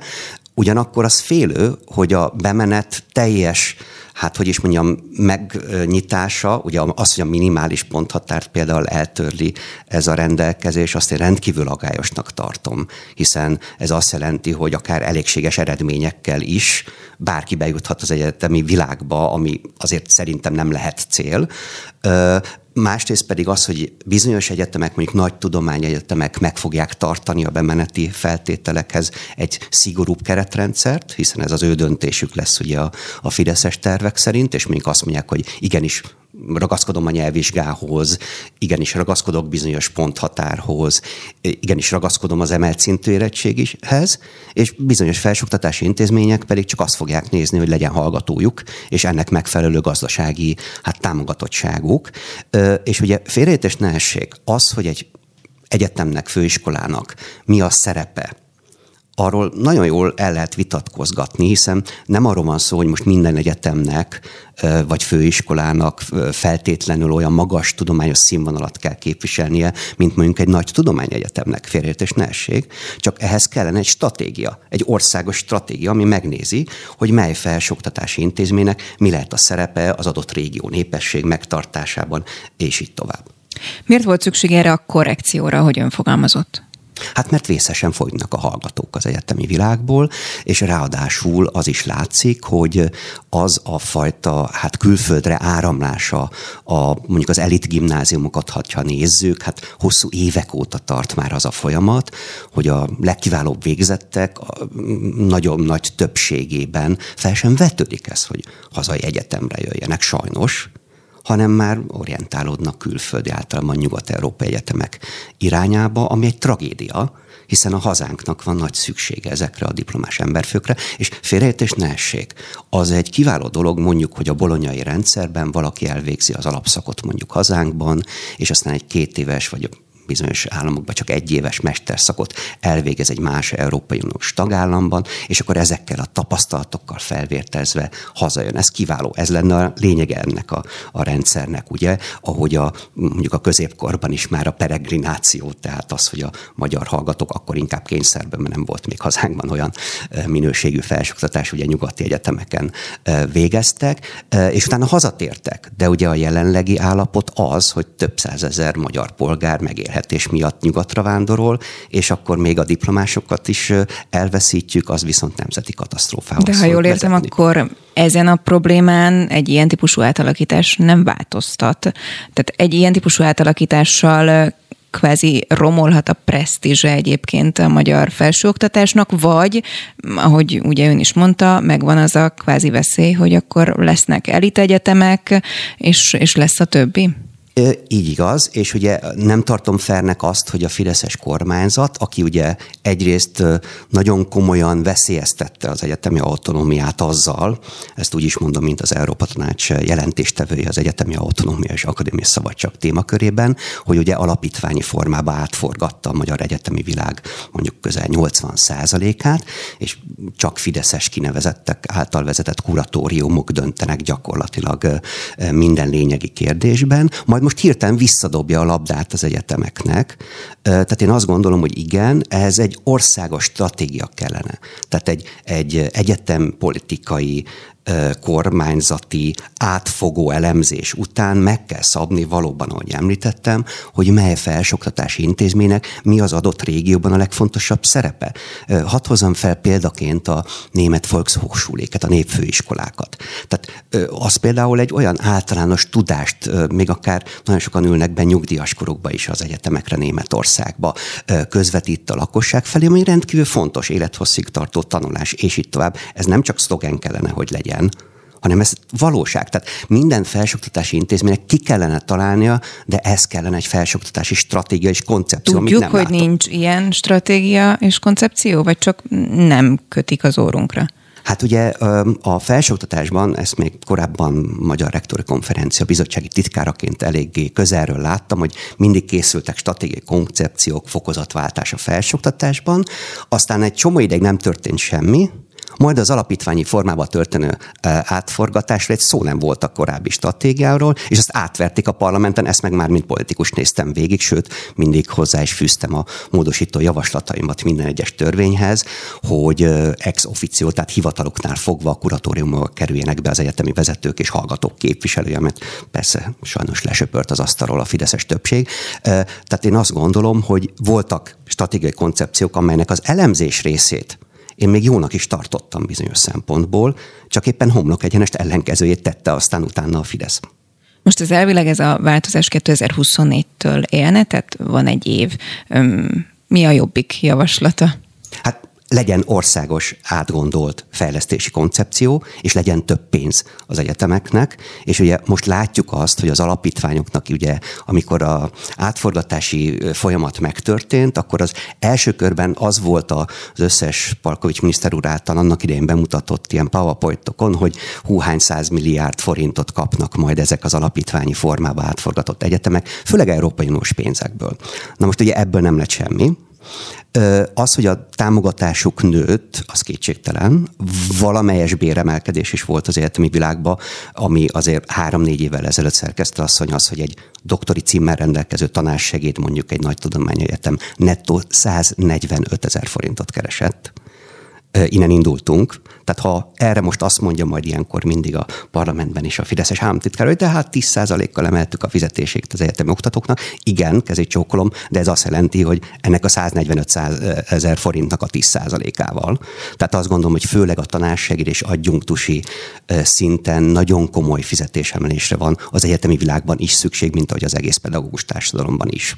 Ugyanakkor az félő, hogy a bemenet teljes hát hogy is mondjam, megnyitása, ugye az, hogy a minimális ponthatárt például eltörli ez a rendelkezés, azt én rendkívül agályosnak tartom, hiszen ez azt jelenti, hogy akár elégséges eredményekkel is bárki bejuthat az egyetemi világba, ami azért szerintem nem lehet cél. Másrészt pedig az, hogy bizonyos egyetemek, mondjuk nagy tudományegyetemek meg fogják tartani a bemeneti feltételekhez egy szigorúbb keretrendszert, hiszen ez az ő döntésük lesz ugye a, a Fideszes tervek szerint, és még azt mondják, hogy igenis ragaszkodom a nyelvvizsgához, igenis ragaszkodok bizonyos ponthatárhoz, igenis ragaszkodom az emelt szintű érettséghez, és bizonyos felsőoktatási intézmények pedig csak azt fogják nézni, hogy legyen hallgatójuk, és ennek megfelelő gazdasági hát, támogatottságuk. És ugye félreértés ne essék, az, hogy egy egyetemnek, főiskolának mi a szerepe, arról nagyon jól el lehet vitatkozgatni, hiszen nem arról van szó, hogy most minden egyetemnek vagy főiskolának feltétlenül olyan magas tudományos színvonalat kell képviselnie, mint mondjuk egy nagy tudományegyetemnek, félreértés ne essék, csak ehhez kellene egy stratégia, egy országos stratégia, ami megnézi, hogy mely felsőoktatási intézménynek mi lehet a szerepe az adott régió népesség megtartásában, és így tovább. Miért volt szükség erre a korrekcióra, hogy ön fogalmazott? Hát mert vészesen fogynak a hallgatók az egyetemi világból, és ráadásul az is látszik, hogy az a fajta hát külföldre áramlása a mondjuk az elit gimnáziumokat, ha nézzük, hát hosszú évek óta tart már az a folyamat, hogy a legkiválóbb végzettek a nagyon nagy többségében fel sem vetődik ez, hogy hazai egyetemre jöjjenek sajnos, hanem már orientálódnak külföldi, általában nyugat-európai egyetemek irányába, ami egy tragédia, hiszen a hazánknak van nagy szüksége ezekre a diplomás emberfőkre, és félreértés ne essék. Az egy kiváló dolog mondjuk, hogy a bolonyai rendszerben valaki elvégzi az alapszakot mondjuk hazánkban, és aztán egy két éves vagy bizonyos államokban csak egy éves mesterszakot elvégez egy más Európai Uniós tagállamban, és akkor ezekkel a tapasztalatokkal felvértezve hazajön. Ez kiváló, ez lenne a lényege ennek a, a rendszernek, ugye, ahogy a, mondjuk a középkorban is már a peregrináció, tehát az, hogy a magyar hallgatók akkor inkább kényszerben, mert nem volt még hazánkban olyan minőségű felsőoktatás, ugye nyugati egyetemeken végeztek, és utána hazatértek. De ugye a jelenlegi állapot az, hogy több százezer magyar polgár megélhet megélhetés miatt nyugatra vándorol, és akkor még a diplomásokat is elveszítjük, az viszont nemzeti katasztrófához. De ha jól értem, vezetni. akkor ezen a problémán egy ilyen típusú átalakítás nem változtat. Tehát egy ilyen típusú átalakítással kvázi romolhat a presztízse egyébként a magyar felsőoktatásnak, vagy, ahogy ugye ön is mondta, megvan az a kvázi veszély, hogy akkor lesznek elitegyetemek, és, és lesz a többi? Így igaz, és ugye nem tartom fernek azt, hogy a Fideszes kormányzat, aki ugye egyrészt nagyon komolyan veszélyeztette az egyetemi autonómiát azzal, ezt úgy is mondom, mint az Európa Tanács jelentéstevője az egyetemi autonómia és akadémiai szabadság témakörében, hogy ugye alapítványi formába átforgatta a magyar egyetemi világ mondjuk közel 80 át és csak Fideszes kinevezettek által vezetett kuratóriumok döntenek gyakorlatilag minden lényegi kérdésben, majd most hirtelen visszadobja a labdát az egyetemeknek. Tehát én azt gondolom, hogy igen, ehhez egy országos stratégia kellene. Tehát egy, egy egyetem politikai kormányzati átfogó elemzés után meg kell szabni valóban, ahogy említettem, hogy mely felsoktatási intézménynek mi az adott régióban a legfontosabb szerepe. Hadd hozzam fel példaként a német Volkshochschuléket, a népfőiskolákat. Tehát az például egy olyan általános tudást, még akár nagyon sokan ülnek be nyugdíjas korokba is az egyetemekre Németországba, közvetít a lakosság felé, ami rendkívül fontos élethosszig tartó tanulás, és itt tovább. Ez nem csak szlogen kellene, hogy legyen, legyen, hanem ez valóság. Tehát minden felsőoktatási intézménynek ki kellene találnia, de ez kellene egy felsőoktatási stratégia és koncepció, Tudjuk, amit nem hogy látok. nincs ilyen stratégia és koncepció, vagy csak nem kötik az órunkra? Hát ugye a felsőoktatásban, ezt még korábban Magyar Rektori Konferencia bizottsági titkáraként eléggé közelről láttam, hogy mindig készültek stratégiai koncepciók, fokozatváltás a felsőoktatásban, aztán egy csomó ideig nem történt semmi, majd az alapítványi formába történő átforgatásra egy szó nem volt a korábbi stratégiáról, és azt átverték a parlamenten, ezt meg már mint politikus néztem végig, sőt, mindig hozzá is fűztem a módosító javaslataimat minden egyes törvényhez, hogy ex officio, tehát hivataloknál fogva a kuratóriumba kerüljenek be az egyetemi vezetők és hallgatók képviselője, amit persze sajnos lesöpört az asztalról a fideszes többség. Tehát én azt gondolom, hogy voltak stratégiai koncepciók, amelynek az elemzés részét én még jónak is tartottam bizonyos szempontból, csak éppen homlok egyenest ellenkezőjét tette aztán utána a Fidesz. Most az elvileg ez a változás 2024-től élne, tehát van egy év. Mi a jobbik javaslata? Hát legyen országos, átgondolt fejlesztési koncepció, és legyen több pénz az egyetemeknek, és ugye most látjuk azt, hogy az alapítványoknak ugye, amikor a átforgatási folyamat megtörtént, akkor az első körben az volt az összes Palkovics miniszter úr által annak idején bemutatott ilyen powerpointokon, hogy hú, hány milliárd forintot kapnak majd ezek az alapítványi formába átforgatott egyetemek, főleg Európai Uniós pénzekből. Na most ugye ebből nem lett semmi, az, hogy a támogatásuk nőtt, az kétségtelen. Valamelyes béremelkedés is volt az egyetemi világban, ami azért három-négy évvel ezelőtt szerkesztő asszony az, hogy egy doktori címmel rendelkező tanársegéd mondjuk egy nagy tudományegyetem nettó 145 ezer forintot keresett innen indultunk. Tehát ha erre most azt mondja majd ilyenkor mindig a parlamentben is a Fideszes államtitkár, hogy tehát 10%-kal emeltük a fizetését az egyetemi oktatóknak, igen, kezét csókolom, de ez azt jelenti, hogy ennek a 145 ezer forintnak a 10%-ával. Tehát azt gondolom, hogy főleg a tanársegéd és adjunktusi szinten nagyon komoly fizetésemelésre van az egyetemi világban is szükség, mint ahogy az egész pedagógus társadalomban is.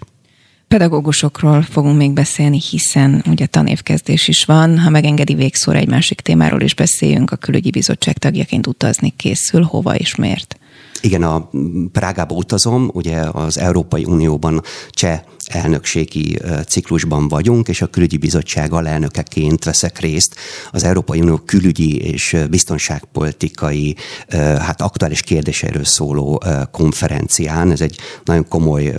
Pedagógusokról fogunk még beszélni, hiszen ugye tanévkezdés is van. Ha megengedi végszóra egy másik témáról is beszéljünk, a külügyi bizottság tagjaként utazni készül, hova és miért? Igen, a Prágába utazom, ugye az Európai Unióban cseh elnökségi ciklusban vagyunk, és a külügyi bizottság alelnökeként veszek részt az Európai Unió külügyi és biztonságpolitikai, hát aktuális kérdéseiről szóló konferencián. Ez egy nagyon komoly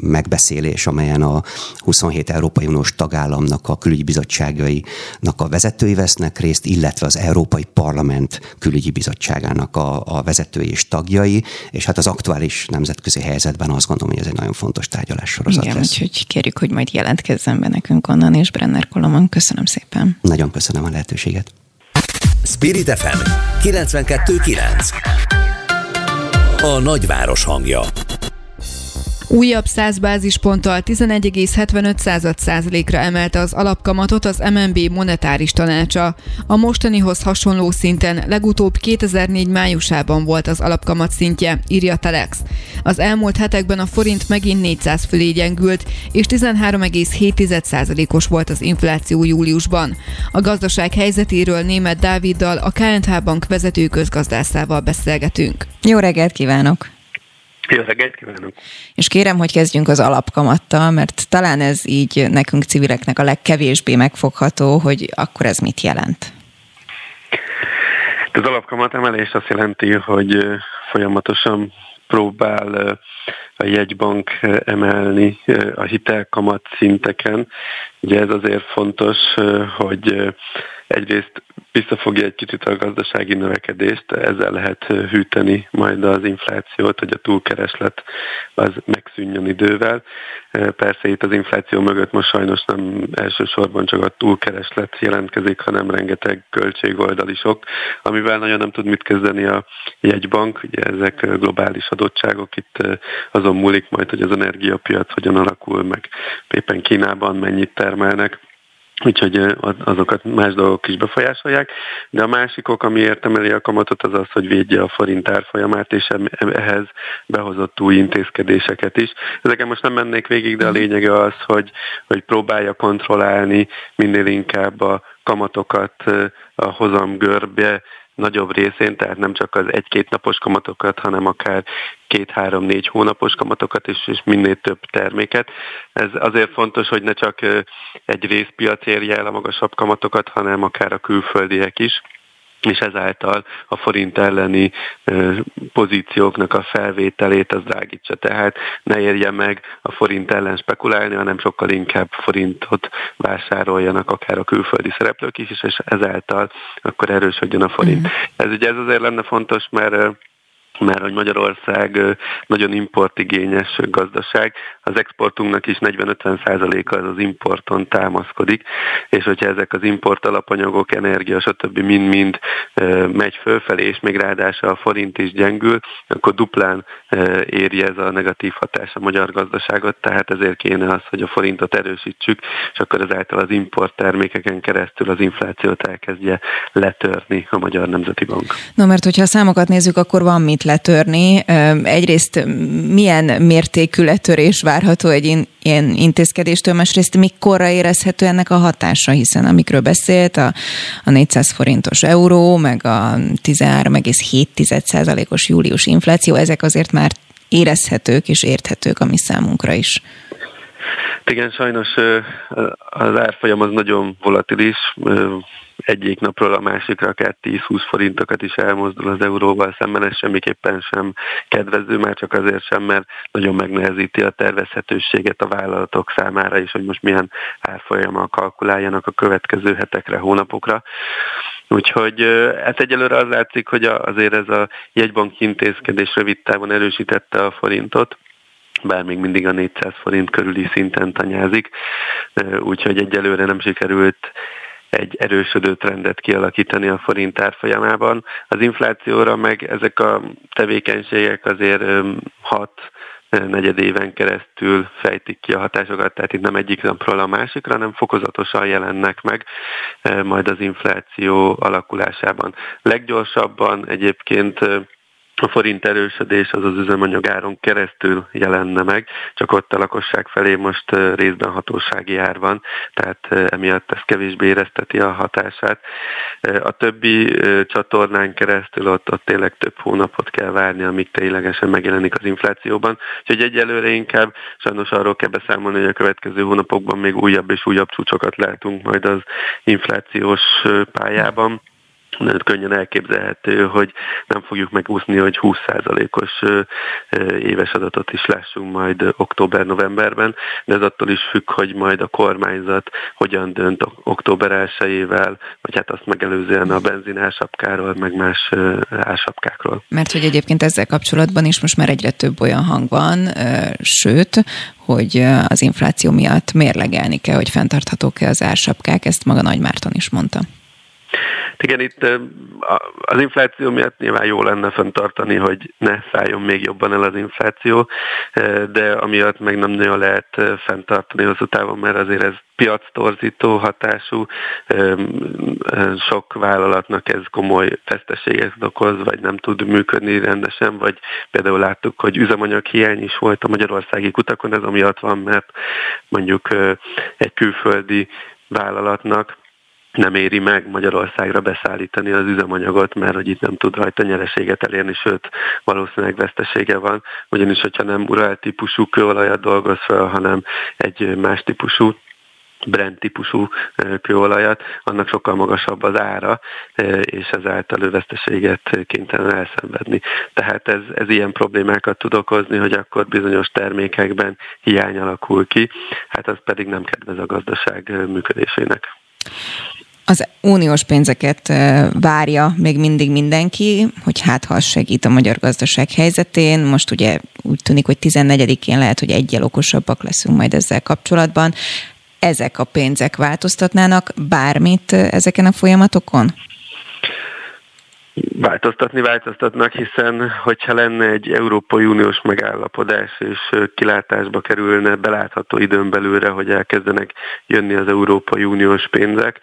megbeszélés, amelyen a 27 Európai Uniós tagállamnak a külügyi bizottságainak a vezetői vesznek részt, illetve az Európai Parlament külügyi bizottságának a, a vezetői és tagjai, és hát az aktuális nemzetközi helyzetben azt gondolom, hogy ez egy nagyon fontos tárgyalássorozat Igen, lesz. Úgyhogy kérjük, hogy majd jelentkezzen be nekünk onnan, és Brenner Kolomon. Köszönöm szépen. Nagyon köszönöm a lehetőséget. Spirit FM 92.9 A nagyváros hangja Újabb 100 bázisponttal 11,75 százalékra emelte az alapkamatot az MNB monetáris tanácsa. A mostanihoz hasonló szinten legutóbb 2004 májusában volt az alapkamat szintje, írja Telex. Az elmúlt hetekben a forint megint 400 fölé gyengült, és 13,7 százalékos volt az infláció júliusban. A gazdaság helyzetéről német Dáviddal, a KNH Bank vezető közgazdászával beszélgetünk. Jó reggelt kívánok! Jó reggelt kívánok! És kérem, hogy kezdjünk az alapkamattal, mert talán ez így nekünk civileknek a legkevésbé megfogható, hogy akkor ez mit jelent. Az alapkamat emelés azt jelenti, hogy folyamatosan próbál a jegybank emelni a hitelkamat szinteken. Ugye ez azért fontos, hogy egyrészt visszafogja egy kicsit a gazdasági növekedést, ezzel lehet hűteni majd az inflációt, hogy a túlkereslet az megszűnjön idővel. Persze itt az infláció mögött most sajnos nem elsősorban csak a túlkereslet jelentkezik, hanem rengeteg költségoldal is ok, amivel nagyon nem tud mit kezdeni a jegybank, ugye ezek globális adottságok, itt azon múlik majd, hogy az energiapiac hogyan alakul, meg. Éppen Kínában mennyit termelnek úgyhogy azokat más dolgok is befolyásolják, de a másik ok, ami értemeli a kamatot, az az, hogy védje a forint árfolyamát, és ehhez behozott új intézkedéseket is. Ezeken most nem mennék végig, de a lényege az, hogy, hogy próbálja kontrollálni minél inkább a kamatokat a hozamgörbe, nagyobb részén, tehát nem csak az egy-két napos kamatokat, hanem akár két-három-négy hónapos kamatokat is, és minél több terméket. Ez azért fontos, hogy ne csak egy részpiac érje el a magasabb kamatokat, hanem akár a külföldiek is és ezáltal a forint elleni pozícióknak a felvételét az drágítsa. Tehát ne érje meg a forint ellen spekulálni, hanem sokkal inkább forintot vásároljanak akár a külföldi szereplők is, és ezáltal akkor erősödjön a forint. Uh-huh. Ez ugye ez azért lenne fontos, mert mert hogy Magyarország nagyon importigényes gazdaság, az exportunknak is 40-50%-a az az importon támaszkodik, és hogyha ezek az import alapanyagok, energia, stb. mind-mind megy fölfelé, és még ráadásul a forint is gyengül, akkor duplán éri ez a negatív hatás a magyar gazdaságot, tehát ezért kéne az, hogy a forintot erősítsük, és akkor ezáltal az import termékeken keresztül az inflációt elkezdje letörni a Magyar Nemzeti Bank. No, mert hogyha a számokat nézzük, akkor van mit letörni. Egyrészt milyen mértékű letörés várható egy ilyen intézkedéstől, másrészt mikorra érezhető ennek a hatása, hiszen amikről beszélt, a, a 400 forintos euró, meg a 13,7%-os július infláció, ezek azért már érezhetők és érthetők a mi számunkra is. Igen, sajnos az árfolyam az nagyon volatilis, egyik napról a másikra akár 10-20 forintokat is elmozdul az euróval szemben, ez semmiképpen sem kedvező, már csak azért sem, mert nagyon megnehezíti a tervezhetőséget a vállalatok számára is, hogy most milyen árfolyammal kalkuláljanak a következő hetekre, hónapokra. Úgyhogy hát egyelőre az látszik, hogy azért ez a jegybank intézkedés rövid távon erősítette a forintot, bár még mindig a 400 forint körüli szinten tanyázik, úgyhogy egyelőre nem sikerült egy erősödő trendet kialakítani a forint árfolyamában. Az inflációra meg ezek a tevékenységek azért hat negyed éven keresztül fejtik ki a hatásokat, tehát itt nem egyik napról a másikra, hanem fokozatosan jelennek meg majd az infláció alakulásában. Leggyorsabban egyébként a forint erősödés az az üzemanyagáron keresztül jelenne meg, csak ott a lakosság felé most részben hatósági ár van, tehát emiatt ez kevésbé érezteti a hatását. A többi csatornán keresztül ott, ott tényleg több hónapot kell várni, amíg ténylegesen megjelenik az inflációban. Úgyhogy egyelőre inkább sajnos arról kell beszámolni, hogy a következő hónapokban még újabb és újabb csúcsokat látunk majd az inflációs pályában nagyon könnyen elképzelhető, hogy nem fogjuk megúszni, hogy 20%-os éves adatot is lássunk majd október-novemberben, de ez attól is függ, hogy majd a kormányzat hogyan dönt október 1 vagy hát azt megelőzően a benzin ásapkáról, meg más ásapkákról. Mert hogy egyébként ezzel kapcsolatban is most már egyre több olyan hang van, sőt, hogy az infláció miatt mérlegelni kell, hogy fenntarthatók-e az ársapkák, ezt maga Nagy Márton is mondta. Igen, itt az infláció miatt nyilván jó lenne fenntartani, hogy ne szálljon még jobban el az infláció, de amiatt meg nem nagyon lehet fenntartani hosszú távon, mert azért ez piactorzító hatású, sok vállalatnak ez komoly veszteséget okoz, vagy nem tud működni rendesen, vagy például láttuk, hogy üzemanyag hiány is volt a magyarországi kutakon, ez amiatt van, mert mondjuk egy külföldi vállalatnak nem éri meg Magyarországra beszállítani az üzemanyagot, mert hogy itt nem tud rajta nyereséget elérni, sőt valószínűleg vesztesége van, ugyanis hogyha nem Ural típusú kőolajat dolgoz fel, hanem egy más típusú Brent típusú kőolajat, annak sokkal magasabb az ára, és ezáltal ő veszteséget kénytelen elszenvedni. Tehát ez, ez ilyen problémákat tud okozni, hogy akkor bizonyos termékekben hiány alakul ki, hát az pedig nem kedvez a gazdaság működésének. Az uniós pénzeket várja még mindig mindenki, hogy hát ha segít a magyar gazdaság helyzetén. Most ugye úgy tűnik, hogy 14-én lehet, hogy egyel okosabbak leszünk majd ezzel kapcsolatban. Ezek a pénzek változtatnának bármit ezeken a folyamatokon? Változtatni változtatnak, hiszen hogyha lenne egy Európai Uniós megállapodás, és kilátásba kerülne belátható időn belőle, hogy elkezdenek jönni az Európai Uniós pénzek,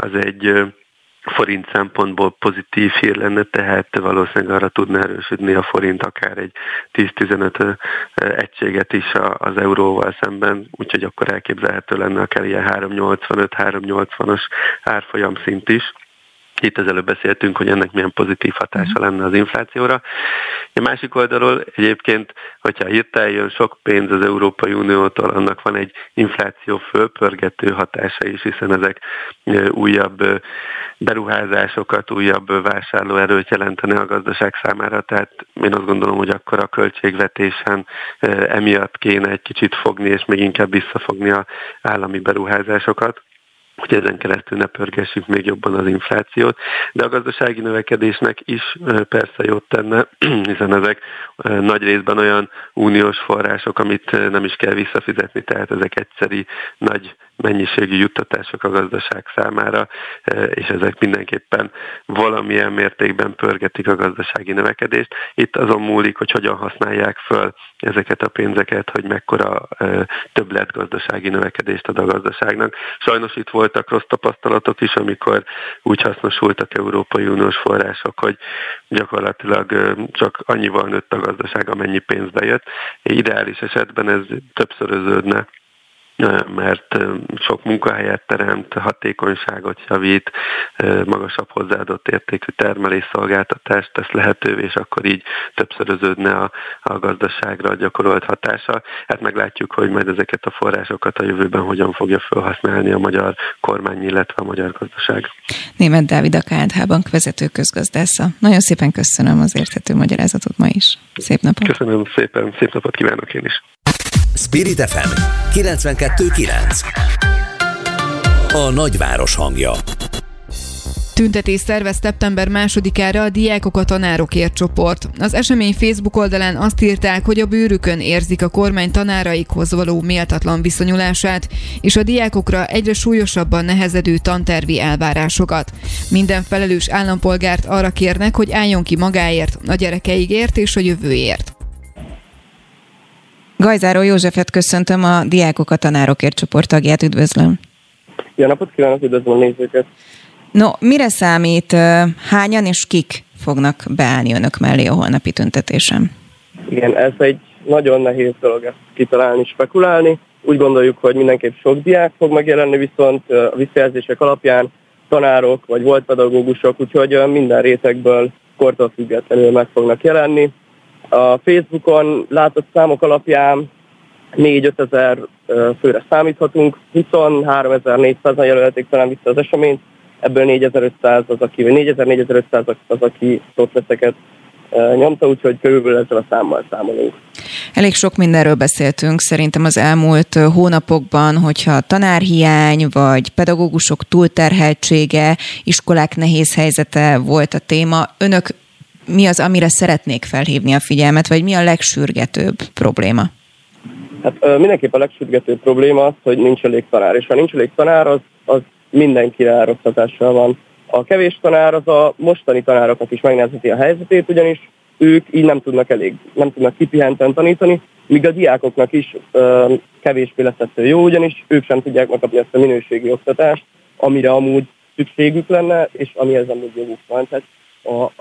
az egy forint szempontból pozitív hír lenne, tehát valószínűleg arra tudna erősödni a forint akár egy 10-15 egységet is az euróval szemben, úgyhogy akkor elképzelhető lenne akár ilyen 385-380-as árfolyam szint is. Itt az előbb beszéltünk, hogy ennek milyen pozitív hatása mhm. lenne az inflációra, A másik oldalról egyébként, hogyha hirtelen jön sok pénz az Európai Uniótól, annak van egy infláció fölpörgető hatása is, hiszen ezek újabb beruházásokat, újabb vásárlóerőt jelentene a gazdaság számára, tehát én azt gondolom, hogy akkor a költségvetésen emiatt kéne egy kicsit fogni, és még inkább visszafogni a állami beruházásokat hogy ezen keresztül ne pörgessük még jobban az inflációt, de a gazdasági növekedésnek is persze jót tenne, *clears throat* hiszen ezek nagy részben olyan uniós források, amit nem is kell visszafizetni, tehát ezek egyszeri nagy mennyiségű juttatások a gazdaság számára, és ezek mindenképpen valamilyen mértékben pörgetik a gazdasági növekedést. Itt azon múlik, hogy hogyan használják föl ezeket a pénzeket, hogy mekkora többlet gazdasági növekedést ad a gazdaságnak. Sajnos itt voltak rossz tapasztalatok is, amikor úgy hasznosultak Európai Uniós források, hogy gyakorlatilag csak annyival nőtt a gazdaság, amennyi pénz bejött. Ideális esetben ez többszöröződne mert sok munkahelyet teremt, hatékonyságot javít, magasabb hozzáadott értékű termelésszolgáltatást tesz lehetővé, és akkor így többszöröződne a, a gazdaságra gyakorolt hatása. Hát meglátjuk, hogy majd ezeket a forrásokat a jövőben hogyan fogja felhasználni a magyar kormány, illetve a magyar gazdaság. Német Dávid a KNH Bank vezető közgazdásza. Nagyon szépen köszönöm az érthető magyarázatot ma is. Szép napot! Köszönöm szépen, szép napot kívánok én is! Spirit FM 92.9 A nagyváros hangja Tüntetés szervez szeptember másodikára a Diákok a Tanárokért csoport. Az esemény Facebook oldalán azt írták, hogy a bőrükön érzik a kormány tanáraikhoz való méltatlan viszonyulását, és a diákokra egyre súlyosabban nehezedő tantervi elvárásokat. Minden felelős állampolgárt arra kérnek, hogy álljon ki magáért, a gyerekeigért és a jövőért. Gajzáró Józsefet köszöntöm, a Diákok a Tanárokért csoport tagját, üdvözlöm. Jó napot kívánok, üdvözlöm a nézőket. No, mire számít, hányan és kik fognak beállni önök mellé a holnapi tüntetésem? Igen, ez egy nagyon nehéz dolog ezt kitalálni, spekulálni. Úgy gondoljuk, hogy mindenképp sok diák fog megjelenni, viszont a visszajelzések alapján tanárok vagy volt pedagógusok, úgyhogy minden rétegből kortól függetlenül meg fognak jelenni. A Facebookon látott számok alapján 4-5 ezer főre számíthatunk, 23.400-an jelölték talán vissza az eseményt, ebből 4500 az, aki, 4400 az, aki szótleteket nyomta, úgyhogy körülbelül ezzel a számmal számolunk. Elég sok mindenről beszéltünk szerintem az elmúlt hónapokban, hogyha tanárhiány vagy pedagógusok túlterheltsége, iskolák nehéz helyzete volt a téma. Önök mi az, amire szeretnék felhívni a figyelmet, vagy mi a legsürgetőbb probléma? Hát mindenképp a legsürgetőbb probléma az, hogy nincs elég tanár, és ha nincs elég tanár, az, az mindenkire rossz van. A kevés tanár az a mostani tanároknak is megnehezíti a helyzetét, ugyanis ők így nem tudnak elég, nem tudnak kipihenten tanítani, míg a diákoknak is ö, kevésbé lesz jó, ugyanis ők sem tudják megkapni ezt a minőségi oktatást, amire amúgy szükségük lenne, és amihez amúgy joguk van. Tehát a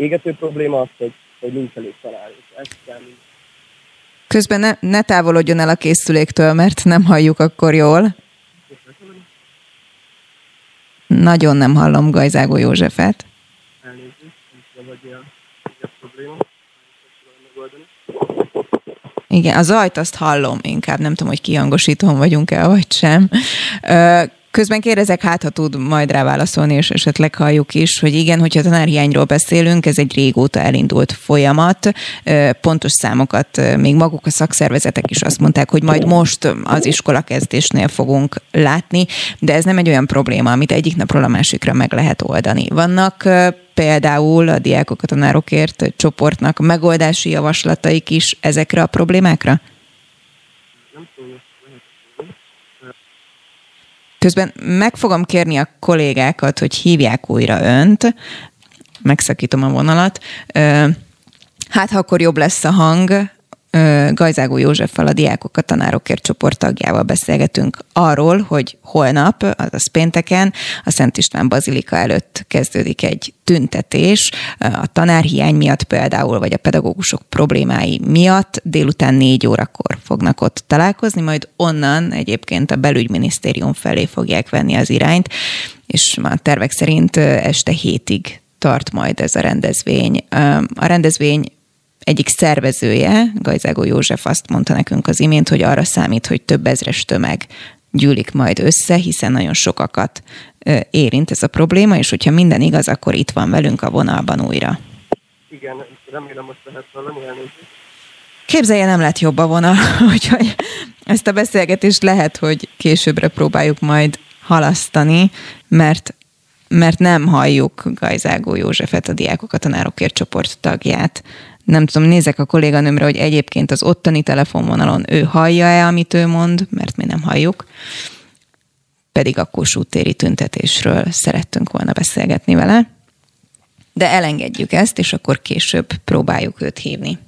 legégetőbb probléma az, hogy, hogy nincs elég tanár. Ezt kell Közben ne, ne távolodjon el a készüléktől, mert nem halljuk akkor jól. Nagyon nem hallom Gajzágó Józsefet. Igen, a zajt azt hallom inkább, nem tudom, hogy kihangosítón vagyunk-e, vagy sem. Közben kérdezek, hát ha tud majd rá válaszolni, és esetleg halljuk is, hogy igen, hogyha tanárhiányról beszélünk, ez egy régóta elindult folyamat. Pontos számokat még maguk a szakszervezetek is azt mondták, hogy majd most az iskola kezdésnél fogunk látni, de ez nem egy olyan probléma, amit egyik napról a másikra meg lehet oldani. Vannak például a diákok a tanárokért csoportnak megoldási javaslataik is ezekre a problémákra? Nem tudom Közben meg fogom kérni a kollégákat, hogy hívják újra önt, megszakítom a vonalat. Hát, ha akkor jobb lesz a hang, Gajzágó Józseffel, a Diákok a Tanárokért csoport tagjával beszélgetünk arról, hogy holnap, azaz pénteken a Szent István Bazilika előtt kezdődik egy tüntetés a tanárhiány miatt például, vagy a pedagógusok problémái miatt délután négy órakor fognak ott találkozni, majd onnan egyébként a belügyminisztérium felé fogják venni az irányt, és a tervek szerint este hétig tart majd ez a rendezvény. A rendezvény egyik szervezője, Gajzágó József azt mondta nekünk az imént, hogy arra számít, hogy több ezres tömeg gyűlik majd össze, hiszen nagyon sokakat érint ez a probléma, és hogyha minden igaz, akkor itt van velünk a vonalban újra. Igen, remélem most lehet hallani elnézést. Képzelje, nem lett jobb a vonal, *laughs* úgyhogy ezt a beszélgetést lehet, hogy későbbre próbáljuk majd halasztani, mert mert nem halljuk Gajzágó Józsefet, a Diákok a Tanárokért csoport tagját. Nem tudom, nézek a kolléganőmre, hogy egyébként az ottani telefonvonalon ő hallja-e, amit ő mond, mert mi nem halljuk. Pedig a Kossuth téri tüntetésről szerettünk volna beszélgetni vele. De elengedjük ezt, és akkor később próbáljuk őt hívni.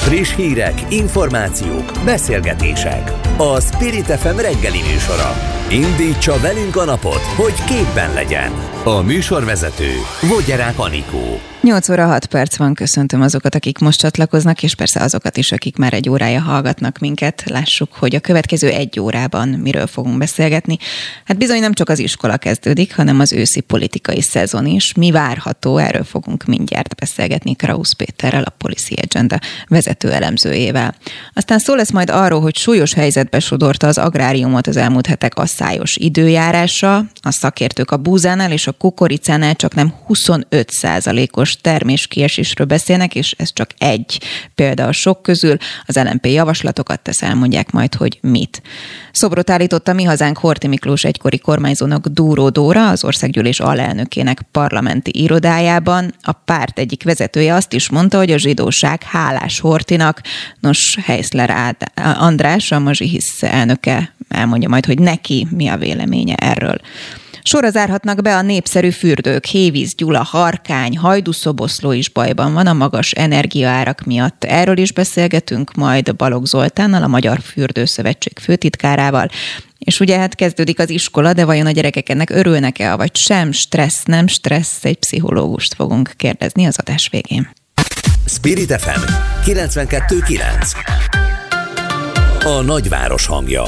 Friss hírek, információk, beszélgetések. A Spirit FM reggeli műsora. Indítsa velünk a napot, hogy képben legyen. A műsorvezető Vogyerák Anikó. 8 óra 6 perc van, köszöntöm azokat, akik most csatlakoznak, és persze azokat is, akik már egy órája hallgatnak minket. Lássuk, hogy a következő egy órában miről fogunk beszélgetni. Hát bizony nem csak az iskola kezdődik, hanem az őszi politikai szezon is. Mi várható, erről fogunk mindjárt beszélgetni Krausz Péterrel, a Policy Agenda vezető elemzőjével. Aztán szó lesz majd arról, hogy súlyos helyzetbe sodorta az agráriumot az elmúlt hetek asszályos időjárása. A szakértők a búzánál és a kukoricánál csak nem 25 os os terméskiesésről beszélnek, és ez csak egy példa a sok közül. Az LNP javaslatokat tesz, elmondják majd, hogy mit. Szobrot állította mi hazánk Horti Miklós egykori kormányzónak Dúró Dóra, az országgyűlés alelnökének parlamenti irodájában. A párt egyik vezetője azt is mondta, hogy a zsidóság hálás Hortinak. Nos, Heiszler András, a Mazsihisz elnöke elmondja majd, hogy neki mi a véleménye erről. Sorra zárhatnak be a népszerű fürdők. Hévíz, Gyula, Harkány, Hajdúszoboszló is bajban van a magas energiaárak miatt. Erről is beszélgetünk majd Balogh Zoltánnal, a Magyar Fürdőszövetség főtitkárával. És ugye hát kezdődik az iskola, de vajon a gyerekek ennek örülnek-e, vagy sem? Stressz, nem stressz? Egy pszichológust fogunk kérdezni az adás végén. Spirit FM 92.9 A nagyváros hangja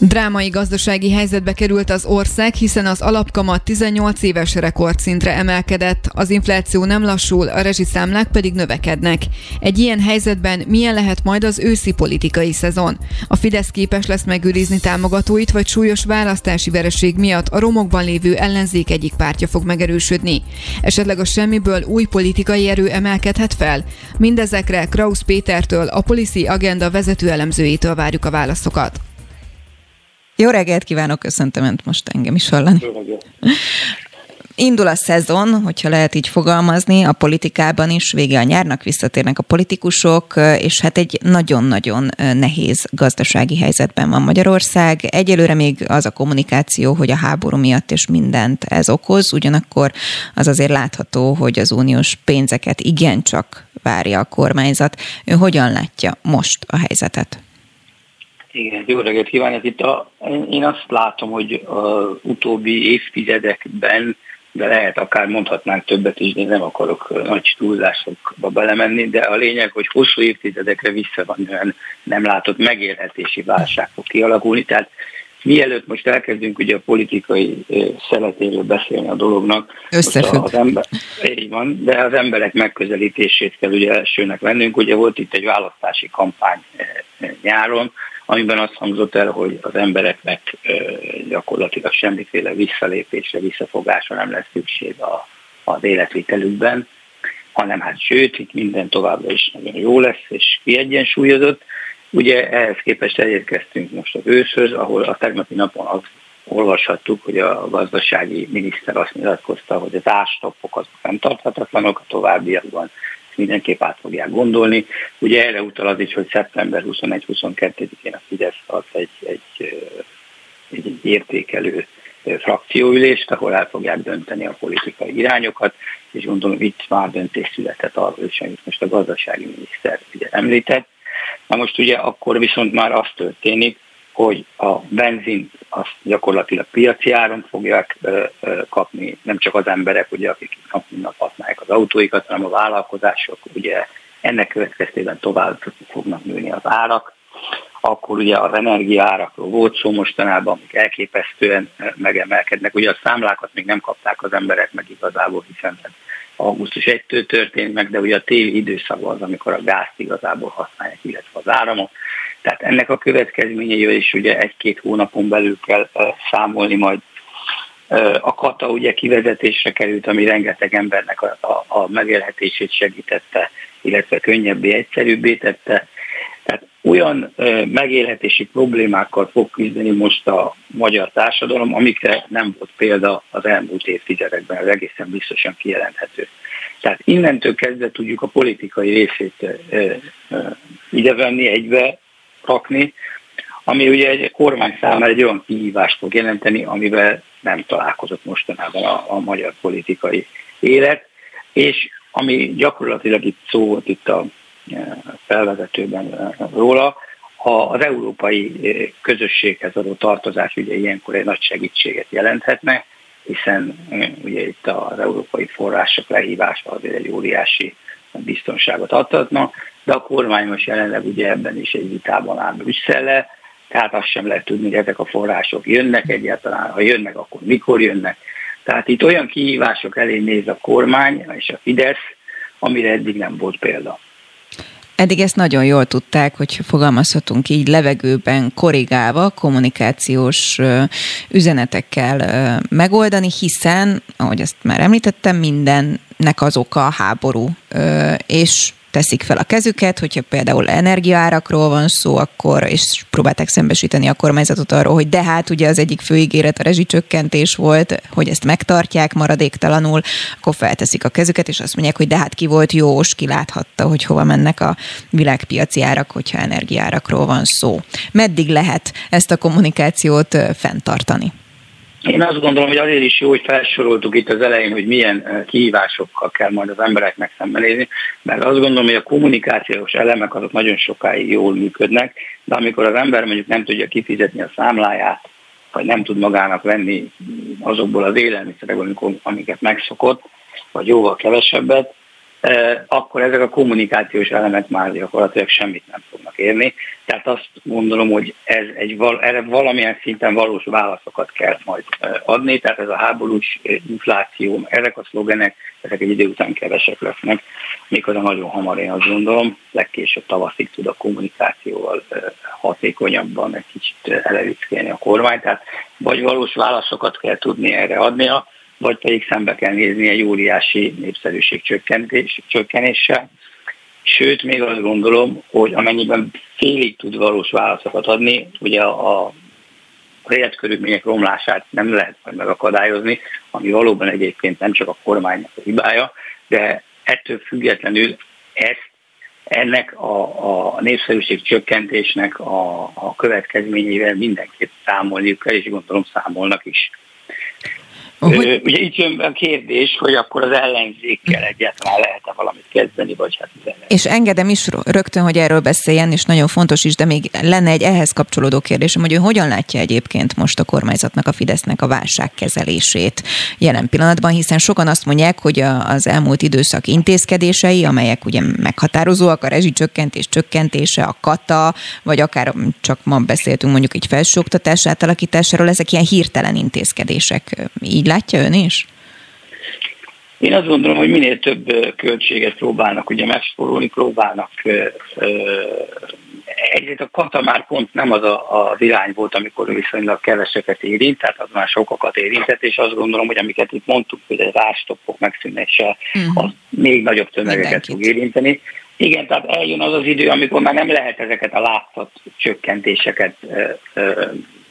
Drámai gazdasági helyzetbe került az ország, hiszen az alapkamat 18 éves rekordszintre emelkedett, az infláció nem lassul, a rezsiszámlák pedig növekednek. Egy ilyen helyzetben milyen lehet majd az őszi politikai szezon? A Fidesz képes lesz megőrizni támogatóit, vagy súlyos választási vereség miatt a romokban lévő ellenzék egyik pártja fog megerősödni? Esetleg a semmiből új politikai erő emelkedhet fel? Mindezekre Krausz Pétertől, a Policy Agenda vezető elemzőjétől várjuk a válaszokat. Jó reggelt kívánok, köszöntöm Önt most engem is hallani. Indul a szezon, hogyha lehet így fogalmazni, a politikában is, vége a nyárnak visszatérnek a politikusok, és hát egy nagyon-nagyon nehéz gazdasági helyzetben van Magyarország. Egyelőre még az a kommunikáció, hogy a háború miatt és mindent ez okoz, ugyanakkor az azért látható, hogy az uniós pénzeket igencsak várja a kormányzat. Ő hogyan látja most a helyzetet? Igen, jó reggelt kívánok. Itt a, én azt látom, hogy az utóbbi évtizedekben, de lehet akár mondhatnánk többet is, de nem akarok nagy túlzásokba belemenni, de a lényeg, hogy hosszú évtizedekre visszavanően nem látott megélhetési válság fog kialakulni. Tehát mielőtt most elkezdünk ugye a politikai szeletéről beszélni a dolognak, Összefügg. Az ember, így van, de az emberek megközelítését kell ugye elsőnek vennünk. Ugye volt itt egy választási kampány nyáron, amiben azt hangzott el, hogy az embereknek gyakorlatilag semmiféle visszalépésre, visszafogásra nem lesz szükség a, az életvitelükben, hanem hát sőt, itt minden továbbra is nagyon jó lesz és kiegyensúlyozott. Ugye ehhez képest elérkeztünk most az őszhöz, ahol a tegnapi napon azt olvashattuk, hogy a gazdasági miniszter azt nyilatkozta, hogy az ástoppok azok nem tarthatatlanok, a továbbiakban mindenképp át fogják gondolni. Ugye erre utal az is, hogy szeptember 21-22-én a Fidesz ad egy, egy, egy, egy értékelő frakcióülést, ahol el fogják dönteni a politikai irányokat, és gondolom itt már döntés született arról is, amit most a gazdasági miniszter ugye említett. Na most ugye akkor viszont már az történik, hogy a benzin azt gyakorlatilag piaci áron fogják kapni, nem csak az emberek, ugye, akik nap mint nap használják az autóikat, hanem a vállalkozások, ugye ennek következtében tovább fognak nőni az árak. Akkor ugye az energiaárakról volt szó mostanában, amik elképesztően megemelkednek. Ugye a számlákat még nem kapták az emberek meg igazából, hiszen augusztus 1-től történt meg, de ugye a téli időszak az, amikor a gázt igazából használják, illetve az áramot. Tehát ennek a következményeivel is ugye egy-két hónapon belül kell számolni majd a kata ugye kivezetésre került, ami rengeteg embernek a, a, a megélhetését segítette, illetve könnyebbé, egyszerűbbé tette. Tehát olyan megélhetési problémákkal fog küzdeni most a magyar társadalom, amikre nem volt példa az elmúlt évtizedekben, az egészen biztosan kijelenthető. Tehát innentől kezdve tudjuk a politikai részét idevenni, egybe rakni, ami ugye egy kormány számára egy olyan kihívást fog jelenteni, amivel nem találkozott mostanában a, a magyar politikai élet, és ami gyakorlatilag itt szó volt itt a e, felvezetőben e, róla, az európai e, közösséghez adó tartozás ugye ilyenkor egy nagy segítséget jelenthetne, hiszen ugye itt az európai források lehívása azért egy óriási biztonságot adhatna, de a kormány most jelenleg ugye ebben is egy vitában áll Brüsszelle, tehát azt sem lehet tudni, hogy ezek a források jönnek egyáltalán, ha jönnek, akkor mikor jönnek. Tehát itt olyan kihívások elé néz a kormány és a Fidesz, amire eddig nem volt példa. Eddig ezt nagyon jól tudták, hogy fogalmazhatunk így levegőben korrigálva, kommunikációs üzenetekkel megoldani, hiszen, ahogy ezt már említettem, mindennek az oka a háború. És teszik fel a kezüket, hogyha például energiaárakról van szó, akkor, és próbálták szembesíteni a kormányzatot arról, hogy de hát ugye az egyik főígéret a rezsicsökkentés volt, hogy ezt megtartják maradéktalanul, akkor felteszik a kezüket, és azt mondják, hogy de hát ki volt jós, ki láthatta, hogy hova mennek a világpiaci árak, hogyha energiárakról van szó. Meddig lehet ezt a kommunikációt fenntartani? Én azt gondolom, hogy azért is jó, hogy felsoroltuk itt az elején, hogy milyen eh, kihívásokkal kell majd az embereknek szembenézni, mert azt gondolom, hogy a kommunikációs elemek azok nagyon sokáig jól működnek, de amikor az ember mondjuk nem tudja kifizetni a számláját, vagy nem tud magának venni azokból az élelmiszerekből, amiket megszokott, vagy jóval kevesebbet, akkor ezek a kommunikációs elemek már gyakorlatilag semmit nem fognak érni. Tehát azt gondolom, hogy ez egy, erre valamilyen szinten valós válaszokat kell majd adni, tehát ez a háborús infláció, ezek a szlogenek, ezek egy idő után kevesek lesznek, méghozzá nagyon hamar én azt gondolom, legkésőbb tavaszig tud a kommunikációval hatékonyabban egy kicsit elevickelni a kormány, tehát vagy valós válaszokat kell tudni erre adnia, vagy pedig szembe kell nézni egy óriási népszerűség csökkentés, csökkenéssel. Sőt, még azt gondolom, hogy amennyiben félig tud valós válaszokat adni, ugye a, a életkörülmények romlását nem lehet majd megakadályozni, ami valóban egyébként nem csak a kormánynak a hibája, de ettől függetlenül ezt ennek a, a népszerűség csökkentésnek a, a következményével mindenképp számolniuk kell, és gondolom számolnak is. Hogy... Ugye itt jön a kérdés, hogy akkor az ellenzékkel egyáltalán lehet-e valamit kezdeni, vagy hát az És engedem is rögtön, hogy erről beszéljen, és nagyon fontos is, de még lenne egy ehhez kapcsolódó kérdésem, hogy ő hogyan látja egyébként most a kormányzatnak, a Fidesznek a válságkezelését jelen pillanatban, hiszen sokan azt mondják, hogy az elmúlt időszak intézkedései, amelyek ugye meghatározóak, a rezsicsökkentés csökkentése, a kata, vagy akár csak ma beszéltünk mondjuk egy felsőoktatás átalakításáról, ezek ilyen hirtelen intézkedések. Így látja ön is? Én azt gondolom, hogy minél több költséget próbálnak ugye megsporolni, próbálnak egyrészt a kata már pont nem az a, az irány volt, amikor viszonylag keveseket érint, tehát az már sokakat érintett, és azt gondolom, hogy amiket itt mondtuk, hogy a rástoppok megszűnése, uh-huh. az még nagyobb tömegeket fog érinteni. Igen, tehát eljön az az idő, amikor már nem lehet ezeket a látszat csökkentéseket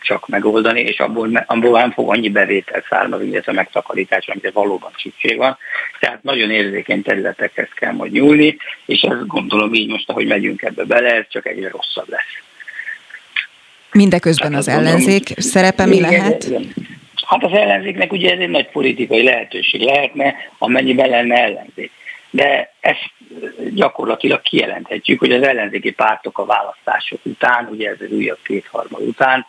csak megoldani, és abból, abból nem fog annyi bevétel származni, illetve megtakarítás, amire valóban szükség van. Tehát nagyon érzékeny területekhez kell majd nyúlni, és ezt gondolom így most, ahogy megyünk ebbe bele, ez csak egyre rosszabb lesz. Mindeközben hát az ellenzék szerepe mi lehet? Igen. Hát az ellenzéknek ugye ez egy nagy politikai lehetőség lehetne, amennyiben lenne ellenzék. De ezt gyakorlatilag kijelenthetjük, hogy az ellenzéki pártok a választások után, ugye ez az újabb kétharmad után,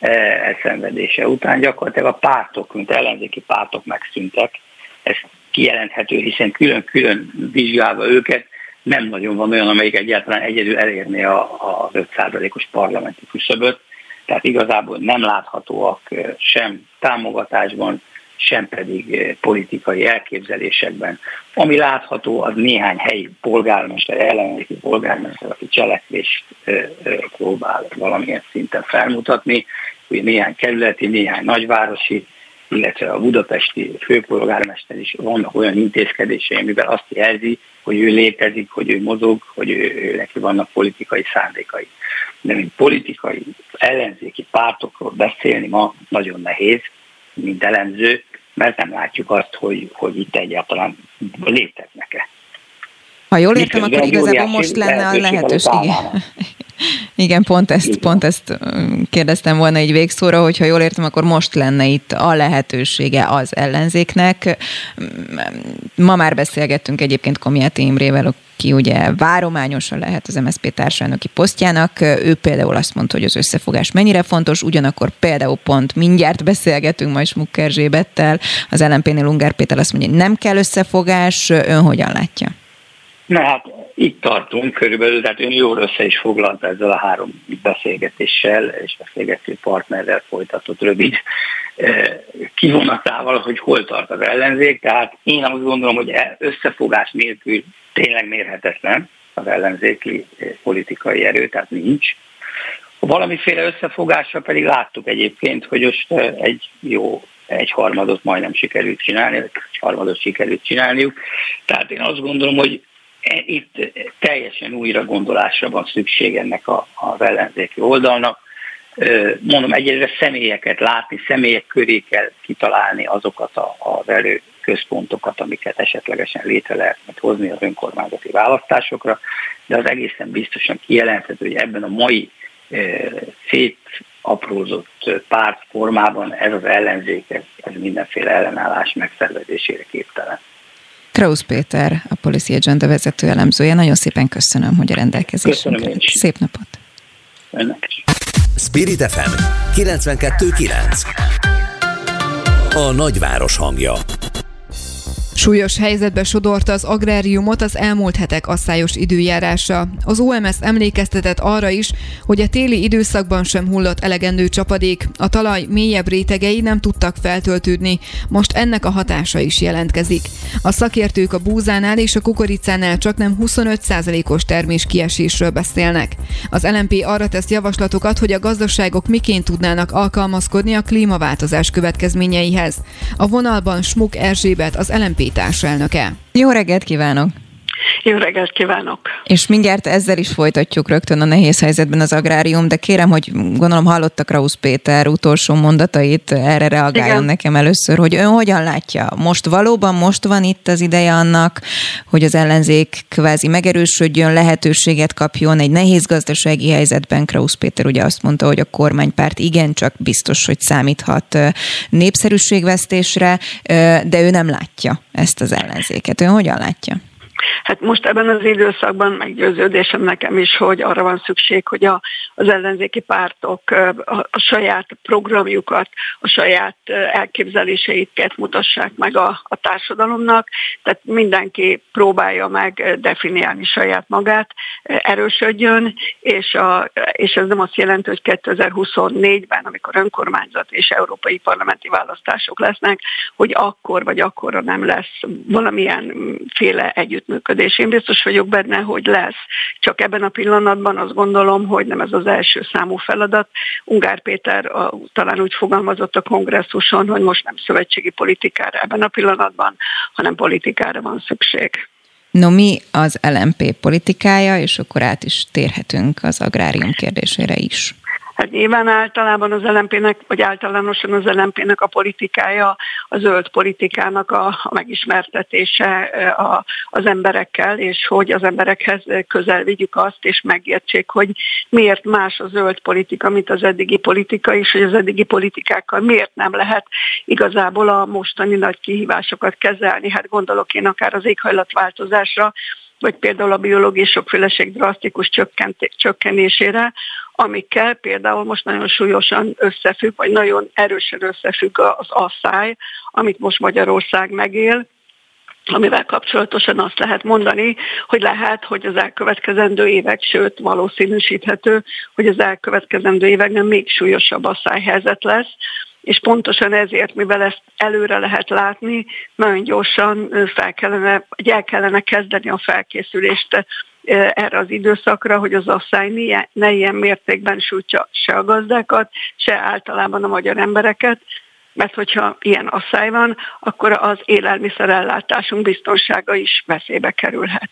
elszenvedése után gyakorlatilag a pártok, mint ellenzéki pártok megszűntek. Ez kijelenthető, hiszen külön-külön vizsgálva őket nem nagyon van olyan, amelyik egyáltalán egyedül elérné az 5%-os parlamenti küszöböt. Tehát igazából nem láthatóak sem támogatásban, sem pedig politikai elképzelésekben. Ami látható, az néhány helyi polgármester, ellenzéki polgármester, aki cselekvést próbál valamilyen szinten felmutatni, hogy néhány kerületi, néhány nagyvárosi illetve a budapesti főpolgármester is vannak olyan intézkedései, amivel azt jelzi, hogy ő létezik, hogy ő mozog, hogy ő, ő neki vannak politikai szándékai. De mint politikai ellenzéki pártokról beszélni ma nagyon nehéz, mint elemző, mert nem látjuk azt, hogy, hogy itt egyáltalán léteznek-e. Ha jól értem, akkor igazából most lenne a lehetőség. Igen. *laughs* Igen, pont ezt, pont ezt kérdeztem volna egy végszóra, hogyha jól értem, akkor most lenne itt a lehetősége az ellenzéknek. Ma már beszélgettünk egyébként Komiáti Imrével, aki ugye várományosan lehet az MSZP társadalmi posztjának. Ő például azt mondta, hogy az összefogás mennyire fontos, ugyanakkor például pont mindjárt beszélgetünk majd Smukker Zsébettel, az LNP-nél Ungár Péter azt mondja, hogy nem kell összefogás, ön hogyan látja? Na hát itt tartunk körülbelül, tehát ön jól össze is foglalta ezzel a három beszélgetéssel és beszélgető partnerrel folytatott rövid eh, kivonatával, hogy hol tart az ellenzék. Tehát én azt gondolom, hogy e- összefogás nélkül tényleg mérhetetlen az ellenzéki eh, politikai erő, tehát nincs. Valamiféle összefogásra pedig láttuk egyébként, hogy most eh, egy jó egy harmadot majdnem sikerült csinálni, egy harmadot sikerült csinálniuk. Tehát én azt gondolom, hogy itt teljesen újra gondolásra van szükség ennek a, az ellenzéki oldalnak. Mondom, egyre személyeket látni, személyek köré kell kitalálni azokat a, az erőközpontokat, amiket esetlegesen létre lehet hozni az önkormányzati választásokra, de az egészen biztosan kijelenthető, hogy ebben a mai szétaprózott párt formában ez az ellenzék, ez, ez mindenféle ellenállás megszervezésére képtelen. Krausz Péter, a Policy Agenda vezető elemzője. Nagyon szépen köszönöm, hogy a rendelkezésünkre. Szép napot! Önnek is. Spirit FM 92.9 A nagyváros hangja Súlyos helyzetbe sodorta az agráriumot az elmúlt hetek asszályos időjárása. Az OMS emlékeztetett arra is, hogy a téli időszakban sem hullott elegendő csapadék, a talaj mélyebb rétegei nem tudtak feltöltődni, most ennek a hatása is jelentkezik. A szakértők a búzánál és a kukoricánál csak nem 25%-os termés kiesésről beszélnek. Az LMP arra tesz javaslatokat, hogy a gazdaságok miként tudnának alkalmazkodni a klímaváltozás következményeihez. A vonalban Smuk Erzsébet, az LMP társelnöke. Jó reggelt kívánok! Jó reggelt kívánok! És mindjárt ezzel is folytatjuk rögtön a nehéz helyzetben az agrárium, de kérem, hogy gondolom hallottak Rausz Péter utolsó mondatait, erre reagáljon Igen. nekem először, hogy ön hogyan látja? Most valóban most van itt az ideje annak, hogy az ellenzék kvázi megerősödjön, lehetőséget kapjon egy nehéz gazdasági helyzetben. Krausz Péter ugye azt mondta, hogy a kormánypárt igencsak biztos, hogy számíthat népszerűségvesztésre, de ő nem látja ezt az ellenzéket. Ön hogyan látja? Hát most ebben az időszakban meggyőződésem nekem is, hogy arra van szükség, hogy a, az ellenzéki pártok a, a saját programjukat, a saját elképzeléseiket mutassák meg a, a társadalomnak, tehát mindenki próbálja meg definiálni saját magát, erősödjön, és, a, és ez nem azt jelenti, hogy 2024-ben, amikor önkormányzat és európai parlamenti választások lesznek, hogy akkor vagy akkorra nem lesz valamilyen féle együttműködés és Én biztos vagyok benne, hogy lesz. Csak ebben a pillanatban azt gondolom, hogy nem ez az első számú feladat. Ungár Péter a, talán úgy fogalmazott a kongresszuson, hogy most nem szövetségi politikára ebben a pillanatban, hanem politikára van szükség. No mi az LMP politikája, és akkor át is térhetünk az agrárium kérdésére is. Hát nyilván általában az LMP-nek, vagy általánosan az LMP-nek a politikája, a zöld politikának a, a megismertetése a, az emberekkel, és hogy az emberekhez közel vigyük azt, és megértsék, hogy miért más a zöld politika, mint az eddigi politika, és hogy az eddigi politikákkal miért nem lehet igazából a mostani nagy kihívásokat kezelni. Hát gondolok én akár az éghajlatváltozásra, vagy például a biológiai sokféleség drasztikus csökkenésére, amikkel például most nagyon súlyosan összefügg, vagy nagyon erősen összefügg az asszály, amit most Magyarország megél, amivel kapcsolatosan azt lehet mondani, hogy lehet, hogy az elkövetkezendő évek, sőt valószínűsíthető, hogy az elkövetkezendő években még súlyosabb asszályhelyzet lesz, és pontosan ezért, mivel ezt előre lehet látni, nagyon gyorsan fel kellene, el kellene kezdeni a felkészülést erre az időszakra, hogy az asszály ne ilyen mértékben sújtja se a gazdákat, se általában a magyar embereket, mert hogyha ilyen asszály van, akkor az élelmiszerellátásunk biztonsága is veszélybe kerülhet.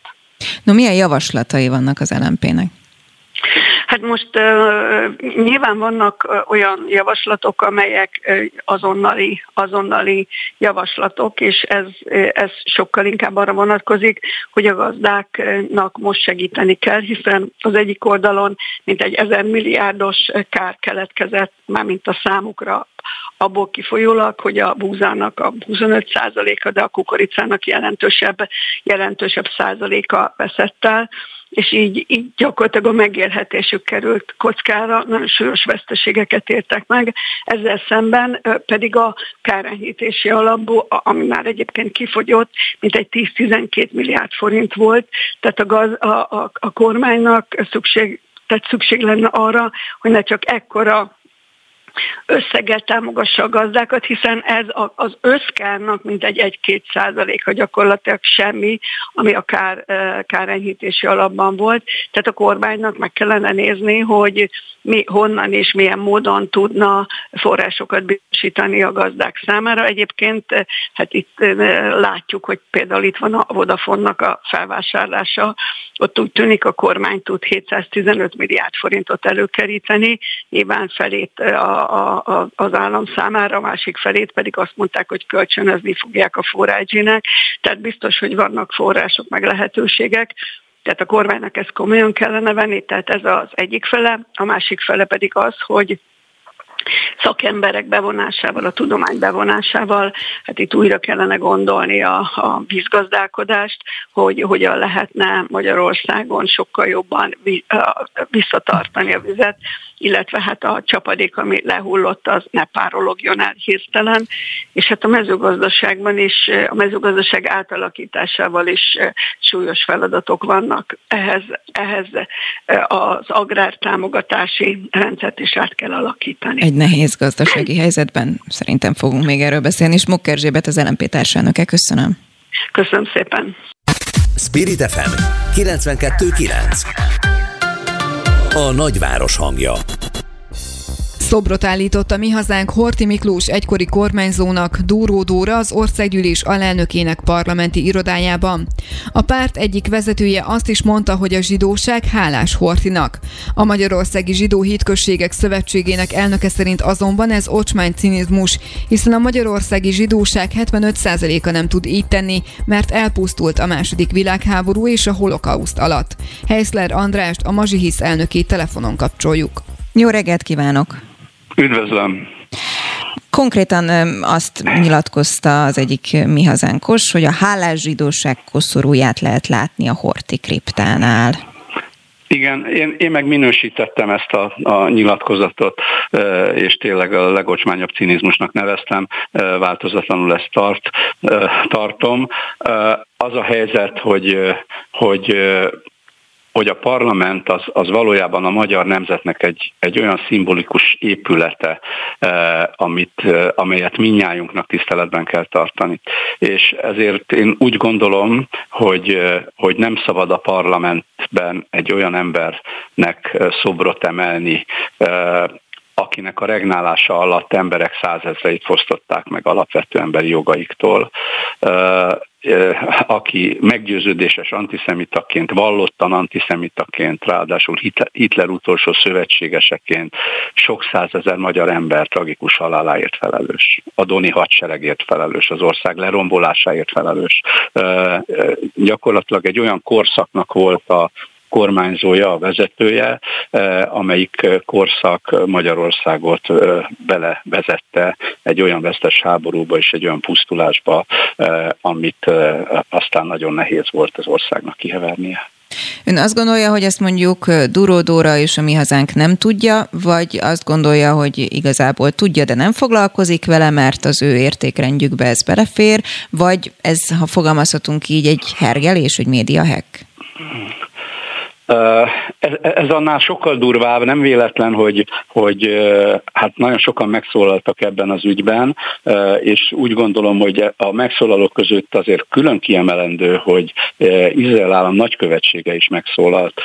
No, milyen javaslatai vannak az LMP-nek? Hát most uh, nyilván vannak uh, olyan javaslatok, amelyek uh, azonnali, azonnali javaslatok, és ez, ez sokkal inkább arra vonatkozik, hogy a gazdáknak most segíteni kell, hiszen az egyik oldalon mint egy ezer milliárdos kár keletkezett, mármint a számukra abból kifolyólag, hogy a búzának a 25%-a, de a kukoricának jelentősebb, jelentősebb százaléka veszett el és így, így gyakorlatilag a megélhetésük került kockára, nagyon súlyos veszteségeket értek meg. Ezzel szemben pedig a kárenyhítési alapból, ami már egyébként kifogyott, mint egy 10-12 milliárd forint volt, tehát a, gaz, a, a, a kormánynak szükség, tehát szükség lenne arra, hogy ne csak ekkora összeggel támogassa a gazdákat, hiszen ez az összkárnak mintegy egy-két százaléka gyakorlatilag semmi, ami a kár, kárenyhítési alapban volt. Tehát a kormánynak meg kellene nézni, hogy mi honnan és milyen módon tudna forrásokat biztosítani a gazdák számára. Egyébként hát itt látjuk, hogy például itt van a Vodafone-nak a felvásárlása, ott úgy tűnik a kormány tud 715 milliárd forintot előkeríteni, nyilván felét a a, a, az állam számára, a másik felét pedig azt mondták, hogy kölcsönözni fogják a forrágyének, tehát biztos, hogy vannak források meg lehetőségek, tehát a kormánynak ezt komolyan kellene venni, tehát ez az egyik fele, a másik fele pedig az, hogy szakemberek bevonásával, a tudomány bevonásával, hát itt újra kellene gondolni a, a vízgazdálkodást, hogy hogyan lehetne Magyarországon sokkal jobban visszatartani a vizet, illetve hát a csapadék, ami lehullott, az ne párologjon el hirtelen, és hát a mezőgazdaságban is, a mezőgazdaság átalakításával is súlyos feladatok vannak. Ehhez, ehhez az agrártámogatási rendszert is át kell alakítani. Egy nehéz gazdasági helyzetben szerintem fogunk még erről beszélni, és Mukker Zsébet az LMP társelnöke. Köszönöm. Köszönöm szépen. Spirit FM 92.9 A nagyváros hangja Szobrot állított a Mi Hazánk Horti Miklós egykori kormányzónak Dóró Dóra az országgyűlés alelnökének parlamenti irodájában. A párt egyik vezetője azt is mondta, hogy a zsidóság hálás Hortinak. A Magyarországi Zsidó Hitközségek Szövetségének elnöke szerint azonban ez ocsmány cinizmus, hiszen a magyarországi zsidóság 75%-a nem tud így tenni, mert elpusztult a második világháború és a holokauszt alatt. Heiszler Andrást, a Mazsihisz elnökét telefonon kapcsoljuk. Jó reggelt kívánok! Üdvözlöm! Konkrétan azt nyilatkozta az egyik mi hazánkos, hogy a hálás zsidóság koszorúját lehet látni a Horti kriptánál. Igen, én, én meg minősítettem ezt a, a nyilatkozatot, és tényleg a legocsmányabb cinizmusnak neveztem, változatlanul ezt tart, tartom. Az a helyzet, hogy, hogy hogy a parlament az, az valójában a magyar nemzetnek egy, egy olyan szimbolikus épülete, eh, amit, eh, amelyet minnyájunknak tiszteletben kell tartani. És ezért én úgy gondolom, hogy, eh, hogy nem szabad a parlamentben egy olyan embernek eh, szobrot emelni, eh, akinek a regnálása alatt emberek százezreit fosztották meg alapvető emberi jogaiktól, aki meggyőződéses antiszemitaként, vallottan antiszemitaként, ráadásul Hitler utolsó szövetségeseként sok százezer magyar ember tragikus haláláért felelős, a Doni hadseregért felelős, az ország lerombolásáért felelős. Gyakorlatilag egy olyan korszaknak volt a kormányzója, a vezetője, eh, amelyik korszak Magyarországot eh, belevezette egy olyan vesztes háborúba és egy olyan pusztulásba, eh, amit aztán nagyon nehéz volt az országnak kihevernie. Ön azt gondolja, hogy ezt mondjuk Duródóra és a mi hazánk nem tudja, vagy azt gondolja, hogy igazából tudja, de nem foglalkozik vele, mert az ő értékrendjükbe ez belefér, vagy ez, ha fogalmazhatunk így, egy hergelés, egy média hack? Ez, annál sokkal durvább, nem véletlen, hogy, hogy hát nagyon sokan megszólaltak ebben az ügyben, és úgy gondolom, hogy a megszólalók között azért külön kiemelendő, hogy Izrael állam nagykövetsége is megszólalt.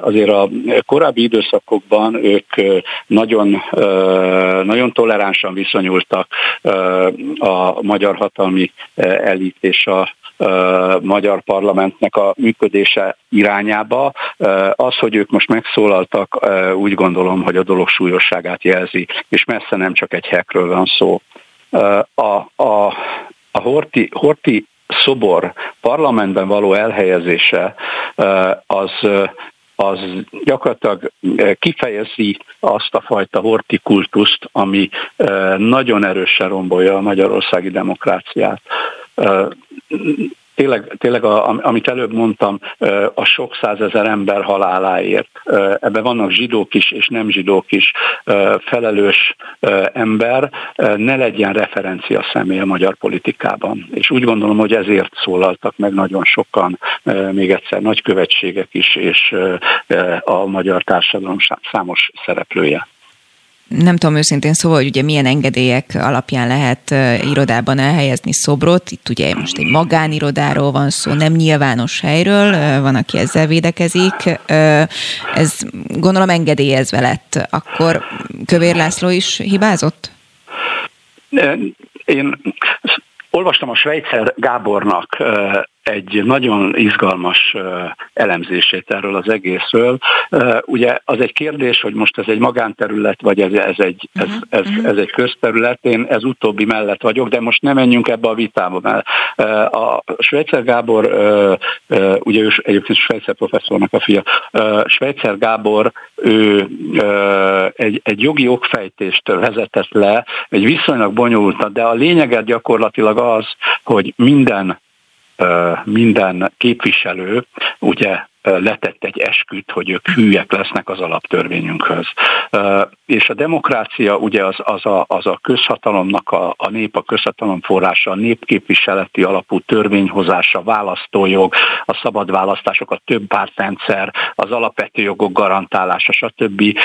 Azért a korábbi időszakokban ők nagyon, nagyon toleránsan viszonyultak a magyar hatalmi elit és a magyar parlamentnek a működése irányába. Az, hogy ők most megszólaltak, úgy gondolom, hogy a dolog súlyosságát jelzi, és messze nem csak egy hekről van szó. A, a, a Horti, Horti szobor parlamentben való elhelyezése az az gyakorlatilag kifejezi azt a fajta hortikultuszt, ami nagyon erősen rombolja a magyarországi demokráciát tényleg, tényleg a, amit előbb mondtam, a sok százezer ember haláláért, ebben vannak zsidók is és nem zsidók is, felelős ember, ne legyen referencia személy a magyar politikában. És úgy gondolom, hogy ezért szólaltak meg nagyon sokan, még egyszer nagykövetségek is, és a magyar társadalom számos szereplője nem tudom őszintén szóval, hogy ugye milyen engedélyek alapján lehet irodában elhelyezni szobrot. Itt ugye most egy magánirodáról van szó, nem nyilvános helyről, van, aki ezzel védekezik. Ez gondolom engedélyezve lett. Akkor Kövér László is hibázott? Én olvastam a Svejcer Gábornak egy nagyon izgalmas elemzését erről az egészről. Ugye az egy kérdés, hogy most ez egy magánterület, vagy ez, ez, egy, ez, ez, ez egy közterület, én ez utóbbi mellett vagyok, de most nem menjünk ebbe a vitába, mert a Svejcer Gábor, ugye ő egyébként Svejcer professzornak a fia, Svejcer Gábor, ő egy, egy jogi okfejtést vezetett le, egy viszonylag bonyolult, de a lényeget gyakorlatilag az, hogy minden minden képviselő ugye letett egy esküt, hogy ők hűek lesznek az alaptörvényünkhöz. És a demokrácia ugye az, az, a, az a közhatalomnak, a, a nép a közhatalom forrása, a népképviseleti alapú törvényhozása, választójog, a szabad választások, a több pártrendszer, az alapvető jogok garantálása, stb.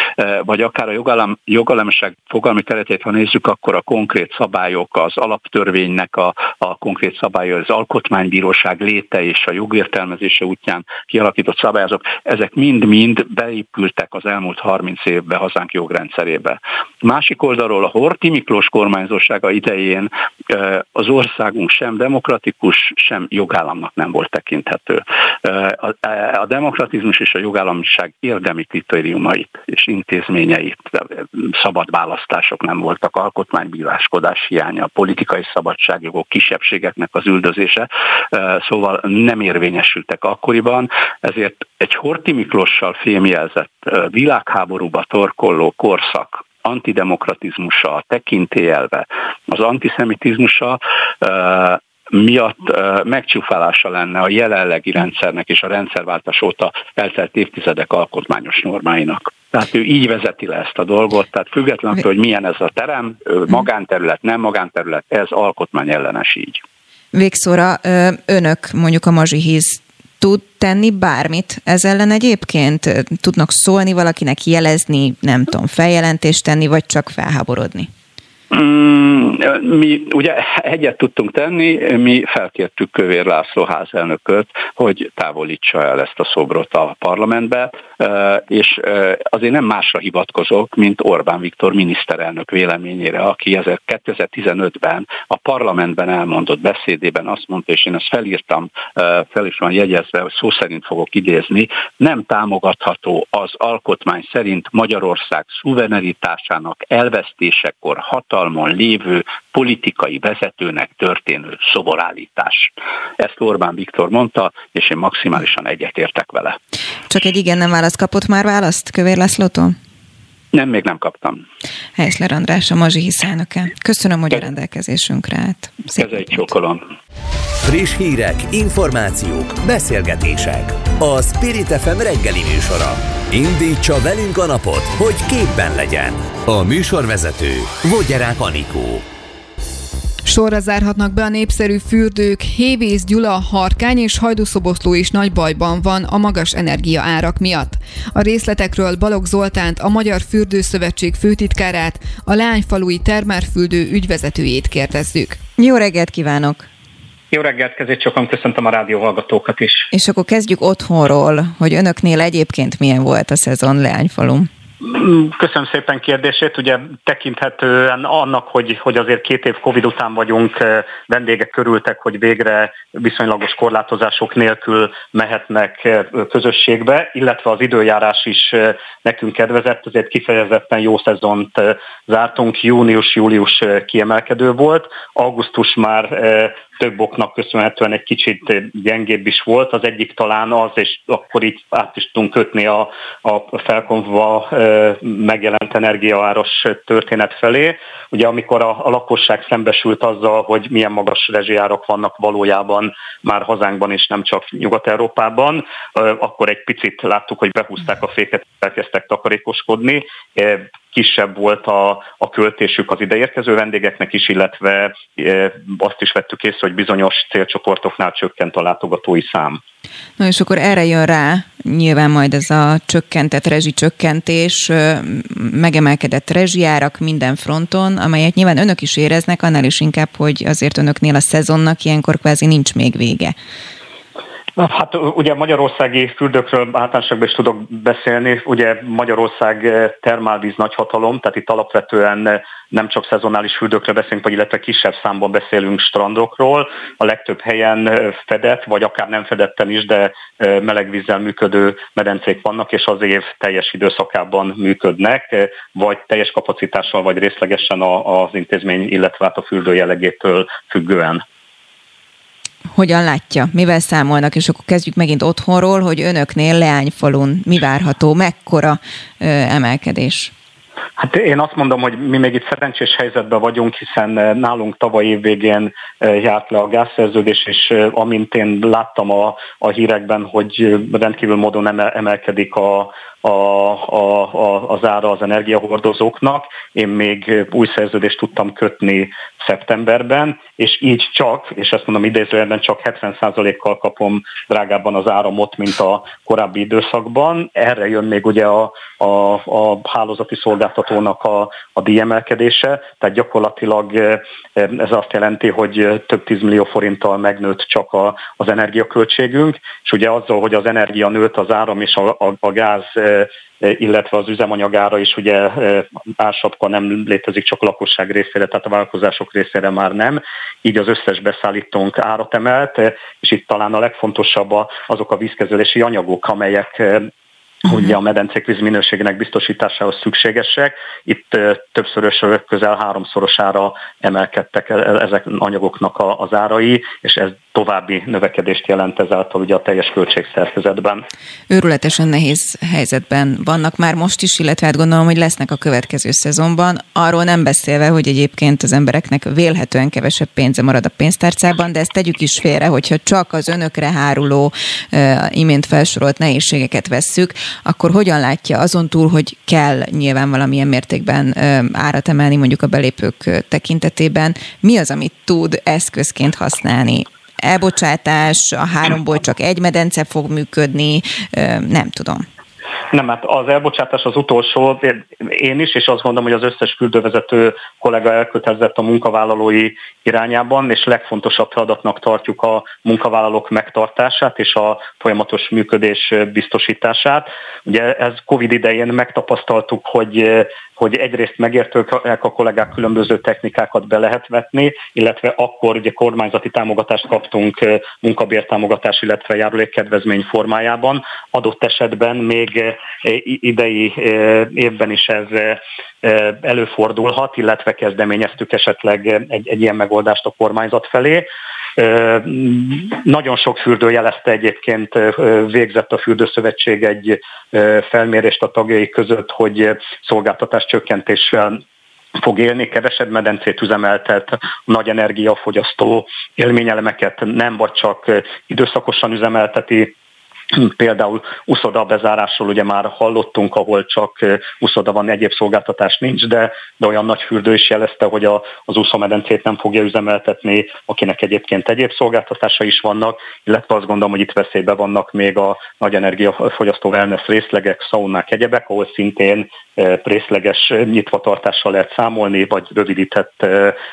Vagy akár a jogalem, jogalemiság fogalmi területét, ha nézzük, akkor a konkrét szabályok, az alaptörvénynek a, a konkrét szabályok, az alkotmánybíróság léte és a jogértelmezése útján kialakított alakított szabályozók, ezek mind-mind beépültek az elmúlt 30 évbe hazánk jogrendszerébe. Másik oldalról a Horti Miklós kormányzósága idején az országunk sem demokratikus, sem jogállamnak nem volt tekinthető. A demokratizmus és a jogállamiság érdemi kritériumait és intézményeit, szabad választások nem voltak, alkotmánybíráskodás hiánya, politikai szabadságjogok, kisebbségeknek az üldözése, szóval nem érvényesültek akkoriban, ezért egy Horti Miklossal fémjelzett világháborúba torkolló korszak antidemokratizmusa, tekintélyelve, az antiszemitizmusa miatt megcsúfálása lenne a jelenlegi rendszernek és a rendszerváltás óta eltelt évtizedek alkotmányos normáinak. Tehát ő így vezeti le ezt a dolgot, tehát függetlenül, hogy milyen ez a terem, magánterület, nem magánterület, ez alkotmány ellenes így. Végszóra önök mondjuk a mazsihiz tud tenni bármit ez ellen egyébként? Tudnak szólni valakinek, jelezni, nem tudom, feljelentést tenni, vagy csak felháborodni? Mm, mi ugye egyet tudtunk tenni, mi felkértük Kövér László házelnököt, hogy távolítsa el ezt a szobrot a parlamentbe, és azért nem másra hivatkozok, mint Orbán Viktor miniszterelnök véleményére, aki 2015-ben a parlamentben elmondott beszédében azt mondta, és én ezt felírtam, fel is van jegyezve, szó szerint fogok idézni, nem támogatható az alkotmány szerint Magyarország szuverenitásának elvesztésekor hatalmas hatalmon lévő politikai vezetőnek történő szoborállítás. Ezt Orbán Viktor mondta, és én maximálisan egyetértek vele. Csak egy igen nem választ kapott már választ Kövér Lászlótól? Nem, még nem kaptam. Helyszler András, a Mazsi hiszánöke. Köszönöm, hogy a rendelkezésünkre állt. Szép Ez egy csokolom. Friss hírek, információk, beszélgetések. A Spirit FM reggeli műsora. Indítsa velünk a napot, hogy képben legyen. A műsorvezető Vogyerák Anikó. Sorra zárhatnak be a népszerű fürdők, Hévész, Gyula, Harkány és Hajdúszoboszló is nagy bajban van a magas energia árak miatt. A részletekről Balog Zoltánt, a Magyar Fürdőszövetség főtitkárát, a Leányfalui termárfürdő ügyvezetőjét kérdezzük. Jó reggelt kívánok! Jó reggelt, kezét sokan köszöntöm a rádió hallgatókat is. És akkor kezdjük otthonról, hogy önöknél egyébként milyen volt a szezon Leányfalum. Köszönöm szépen kérdését. Ugye tekinthetően annak, hogy, hogy azért két év Covid után vagyunk, eh, vendégek körültek, hogy végre viszonylagos korlátozások nélkül mehetnek eh, közösségbe, illetve az időjárás is eh, nekünk kedvezett, ezért kifejezetten jó szezont zártunk. Június-július kiemelkedő volt, augusztus már több oknak köszönhetően egy kicsit gyengébb is volt. Az egyik talán az, és akkor így át is tudunk kötni a, a felkonva megjelent energiaáros történet felé. Ugye amikor a, a lakosság szembesült azzal, hogy milyen magas rezsijárak vannak valójában már hazánkban és nem csak Nyugat-Európában, akkor egy picit láttuk, hogy behúzták a féket, elkezdtek takarékoskodni kisebb volt a, a költésük az ideérkező vendégeknek is, illetve e, azt is vettük észre, hogy bizonyos célcsoportoknál csökkent a látogatói szám. Na és akkor erre jön rá nyilván majd ez a csökkentett rezsicsökkentés, megemelkedett rezsijárak minden fronton, amelyet nyilván önök is éreznek, annál is inkább, hogy azért önöknél a szezonnak ilyenkor kvázi nincs még vége. Hát ugye magyarországi fürdőkről általánosságban is tudok beszélni. Ugye Magyarország termálvíz nagyhatalom, tehát itt alapvetően nem csak szezonális fürdőkre beszélünk, vagy illetve kisebb számban beszélünk strandokról. A legtöbb helyen fedett, vagy akár nem fedetten is, de melegvízzel működő medencék vannak, és az év teljes időszakában működnek, vagy teljes kapacitással, vagy részlegesen az intézmény, illetve hát a fürdő jellegétől függően hogyan látja, mivel számolnak, és akkor kezdjük megint otthonról, hogy önöknél Leányfalun mi várható, mekkora ö, emelkedés? Hát én azt mondom, hogy mi még itt szerencsés helyzetben vagyunk, hiszen nálunk tavaly év végén járt le a gázszerződés, és amint én láttam a, a hírekben, hogy rendkívül módon emelkedik a, a, a, a, az ára az energiahordozóknak. Én még új szerződést tudtam kötni szeptemberben, és így csak, és ezt mondom idézőjelben, csak 70%-kal kapom drágábban az áramot, mint a korábbi időszakban. Erre jön még ugye a, a, a hálózati szolgáltatónak a, a díjemelkedése, tehát gyakorlatilag eh, ez azt jelenti, hogy több 10 millió forinttal megnőtt csak a, az energiaköltségünk, és ugye azzal, hogy az energia nőtt, az áram és a, a, a gáz eh, illetve az üzemanyagára is ugye ársapka nem létezik csak a lakosság részére, tehát a vállalkozások részére már nem. Így az összes beszállítónk árat emelt, és itt talán a legfontosabb azok a vízkezelési anyagok, amelyek ugye a medencék víz minőségének biztosításához szükségesek. Itt többszörös, közel háromszorosára emelkedtek ezek anyagoknak az árai, és ez további növekedést jelent ezáltal ugye a teljes költségszerkezetben. Őrületesen nehéz helyzetben vannak már most is, illetve hát gondolom, hogy lesznek a következő szezonban. Arról nem beszélve, hogy egyébként az embereknek vélhetően kevesebb pénze marad a pénztárcában, de ezt tegyük is félre, hogyha csak az önökre háruló imént felsorolt nehézségeket vesszük, akkor hogyan látja azon túl, hogy kell nyilván valamilyen mértékben árat emelni mondjuk a belépők tekintetében, mi az, amit tud eszközként használni elbocsátás, a háromból *coughs* csak egy medence fog működni, nem tudom. Nem, hát az elbocsátás az utolsó, én is, és azt gondolom, hogy az összes küldővezető kollega elkötelezett a munkavállalói irányában, és legfontosabb feladatnak tartjuk a munkavállalók megtartását és a folyamatos működés biztosítását. Ugye ez Covid idején megtapasztaltuk, hogy hogy egyrészt megértőek a kollégák különböző technikákat be lehet vetni, illetve akkor ugye kormányzati támogatást kaptunk munkabértámogatás, illetve járulékkedvezmény formájában. Adott esetben még idei évben is ez előfordulhat, illetve kezdeményeztük esetleg egy, egy ilyen megoldást a kormányzat felé. Nagyon sok fürdő jelezte egyébként, végzett a Fürdőszövetség egy felmérést a tagjai között, hogy szolgáltatás csökkentéssel fog élni, kevesebb medencét üzemeltet, nagy energiafogyasztó élményelemeket nem vagy csak időszakosan üzemelteti, Például uszoda bezárásról ugye már hallottunk, ahol csak uszoda van, egyéb szolgáltatás nincs, de, de olyan nagy fürdő is jelezte, hogy a, az úszómedencét nem fogja üzemeltetni, akinek egyébként egyéb szolgáltatása is vannak, illetve azt gondolom, hogy itt veszélybe vannak még a nagy energiafogyasztó wellness részlegek, szaunák, egyebek, ahol szintén részleges nyitvatartással lehet számolni, vagy rövidített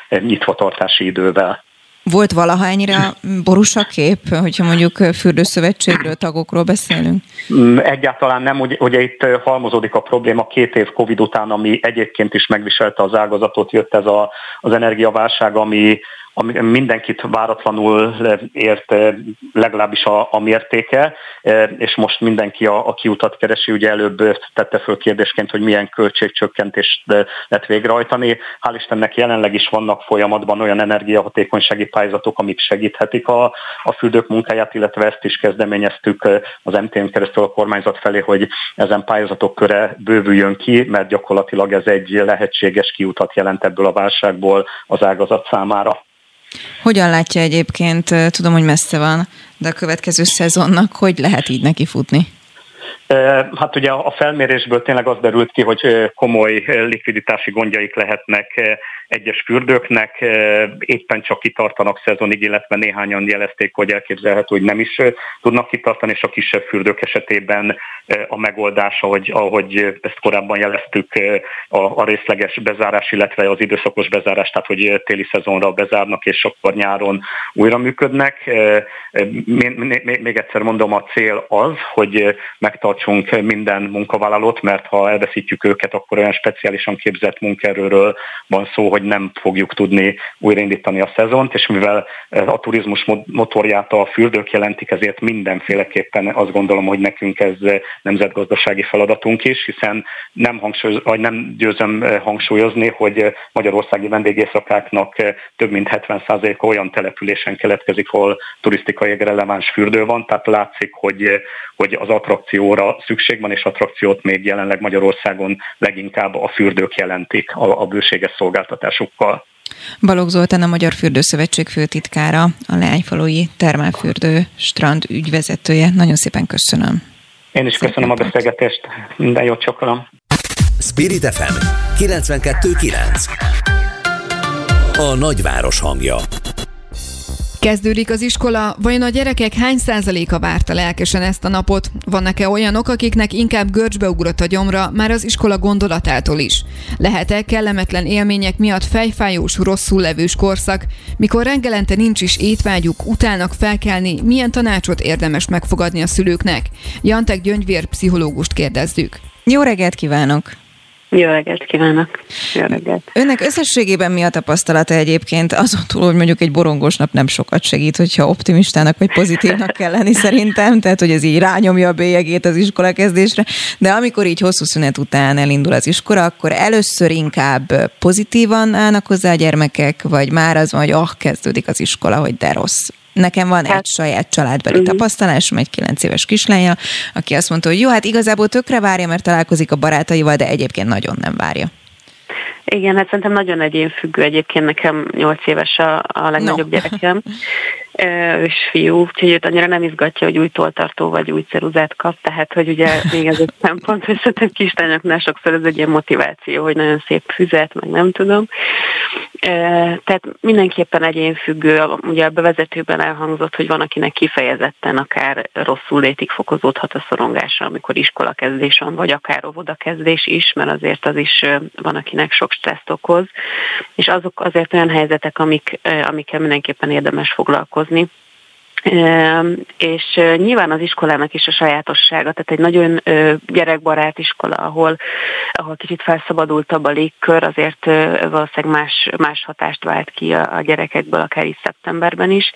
nyitvatartási idővel. Volt valaha ennyire borús a kép, hogyha mondjuk fürdőszövetségről, tagokról beszélünk? Mm, egyáltalán nem, ugye, ugye itt halmozódik a probléma két év Covid után, ami egyébként is megviselte az ágazatot, jött ez a, az energiaválság, ami, ami mindenkit váratlanul ért eh, legalábbis a, a mértéke, eh, és most mindenki a, a kiutat keresi, ugye előbb tette föl kérdésként, hogy milyen költségcsökkentést lehet végrehajtani. Hál' Istennek jelenleg is vannak folyamatban olyan energiahatékonysági pályázatok, amik segíthetik a, a fürdők munkáját, illetve ezt is kezdeményeztük eh, az MTN keresztül a kormányzat felé, hogy ezen pályázatok köre bővüljön ki, mert gyakorlatilag ez egy lehetséges kiutat jelent ebből a válságból az ágazat számára. Hogyan látja egyébként, tudom, hogy messze van, de a következő szezonnak hogy lehet így neki futni? Hát ugye a felmérésből tényleg az derült ki, hogy komoly likviditási gondjaik lehetnek egyes fürdőknek, éppen csak kitartanak szezonig, illetve néhányan jelezték, hogy elképzelhető, hogy nem is tudnak kitartani, és a kisebb fürdők esetében a megoldás, ahogy, ahogy ezt korábban jeleztük, a, a részleges bezárás, illetve az időszakos bezárás, tehát hogy téli szezonra bezárnak, és akkor nyáron újra működnek. Még egyszer mondom, a cél az, hogy megtartsunk minden munkavállalót, mert ha elveszítjük őket, akkor olyan speciálisan képzett munkaerőről van szó, hogy nem fogjuk tudni újraindítani a szezont, és mivel a turizmus motorját a fürdők jelentik, ezért mindenféleképpen azt gondolom, hogy nekünk ez nemzetgazdasági feladatunk is, hiszen nem, hangsúly, vagy nem győzöm hangsúlyozni, hogy magyarországi vendégészakáknak több mint 70%-a olyan településen keletkezik, ahol turisztikai releváns fürdő van, tehát látszik, hogy, hogy az attrakcióra szükség van, és attrakciót még jelenleg Magyarországon leginkább a fürdők jelentik a, a bőséges szolgáltatásukkal. Balogh Zoltán, a Magyar Fürdőszövetség főtitkára, a Leányfalui Termálfürdő strand ügyvezetője. Nagyon szépen köszönöm. Én is Szépen köszönöm a beszélgetést. Minden jót csokolom. Spirit FM 92.9 A nagyváros hangja Kezdődik az iskola, vajon a gyerekek hány százaléka várta lelkesen ezt a napot? Vannak-e olyanok, akiknek inkább görcsbe ugrott a gyomra már az iskola gondolatától is? Lehet-e kellemetlen élmények miatt fejfájós, rosszul levős korszak, mikor reggelente nincs is étvágyuk, utálnak felkelni, milyen tanácsot érdemes megfogadni a szülőknek? Jantek Gyöngyvér pszichológust kérdezzük. Jó reggelt kívánok! Jó reggelt kívánok! Jó reggelt! Önnek összességében mi a tapasztalata egyébként azon túl, hogy mondjuk egy borongós nap nem sokat segít, hogyha optimistának vagy pozitívnak kell lenni szerintem, tehát hogy ez így rányomja a bélyegét az iskola kezdésre, de amikor így hosszú szünet után elindul az iskola, akkor először inkább pozitívan állnak hozzá a gyermekek, vagy már az van, hogy ah, kezdődik az iskola, hogy de rossz. Nekem van hát, egy saját családbeli uh-huh. tapasztalásom, egy kilenc éves kislánya, aki azt mondta, hogy jó, hát igazából tökre várja, mert találkozik a barátaival, de egyébként nagyon nem várja. Igen, hát szerintem nagyon egyénfüggő egyébként nekem 8 éves a, a legnagyobb no. *laughs* gyerekem, és fiú, úgyhogy őt annyira nem izgatja, hogy új toltartó vagy új ceruzát kap, tehát hogy ugye még ez egy szempont, hogy szerintem kislányoknál sokszor ez egy ilyen motiváció, hogy nagyon szép füzet, meg nem tudom. Tehát mindenképpen egyénfüggő, ugye a bevezetőben elhangzott, hogy van, akinek kifejezetten akár rosszul létig fokozódhat a szorongása, amikor iskola kezdés van, vagy akár óvoda kezdés is, mert azért az is van, akinek sok stresszt okoz, és azok azért olyan helyzetek, amik, amikkel mindenképpen érdemes foglalkozni, és nyilván az iskolának is a sajátossága, tehát egy nagyon gyerekbarát iskola, ahol, ahol kicsit felszabadultabb a légkör, azért valószínűleg más, más hatást vált ki a, a gyerekekből, akár is szeptemberben is.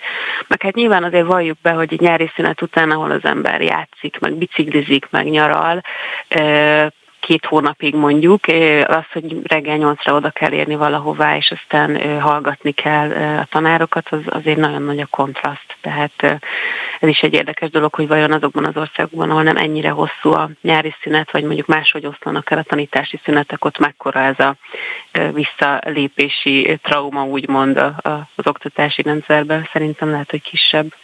Meg hát nyilván azért valljuk be, hogy egy nyári szünet után, ahol az ember játszik, meg biciklizik, meg nyaral, két hónapig mondjuk, az, hogy reggel nyolcra oda kell érni valahová, és aztán hallgatni kell a tanárokat, az azért nagyon nagy a kontraszt. Tehát ez is egy érdekes dolog, hogy vajon azokban az országokban, ahol nem ennyire hosszú a nyári szünet, vagy mondjuk máshogy oszlanak el a tanítási szünetek, ott mekkora ez a visszalépési trauma, úgymond az oktatási rendszerben. Szerintem lehet, hogy kisebb.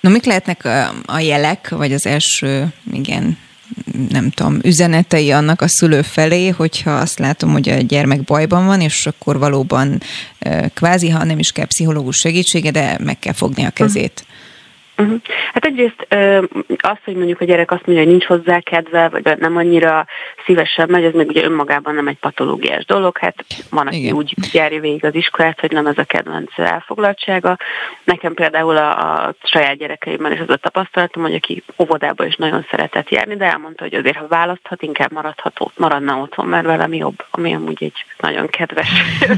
No, mik lehetnek a jelek, vagy az első, igen, nem tudom, üzenetei annak a szülő felé, hogyha azt látom, hogy a gyermek bajban van, és akkor valóban kvázi, ha nem is kell pszichológus segítsége, de meg kell fogni a kezét. Uh-huh. Hát egyrészt az, hogy mondjuk a gyerek azt mondja, hogy nincs hozzá kedve, vagy nem annyira szívesen megy, ez még ugye önmagában nem egy patológiás dolog. Hát van, aki Igen. úgy járja végig az iskolát, hogy nem ez a kedvenc elfoglaltsága. Nekem például a, a saját gyerekeimben is az a tapasztalatom, hogy aki óvodába is nagyon szeretett járni, de elmondta, hogy azért, ha választhat, inkább maradhat, maradna otthon, mert velem jobb, ami amúgy egy nagyon kedves *laughs*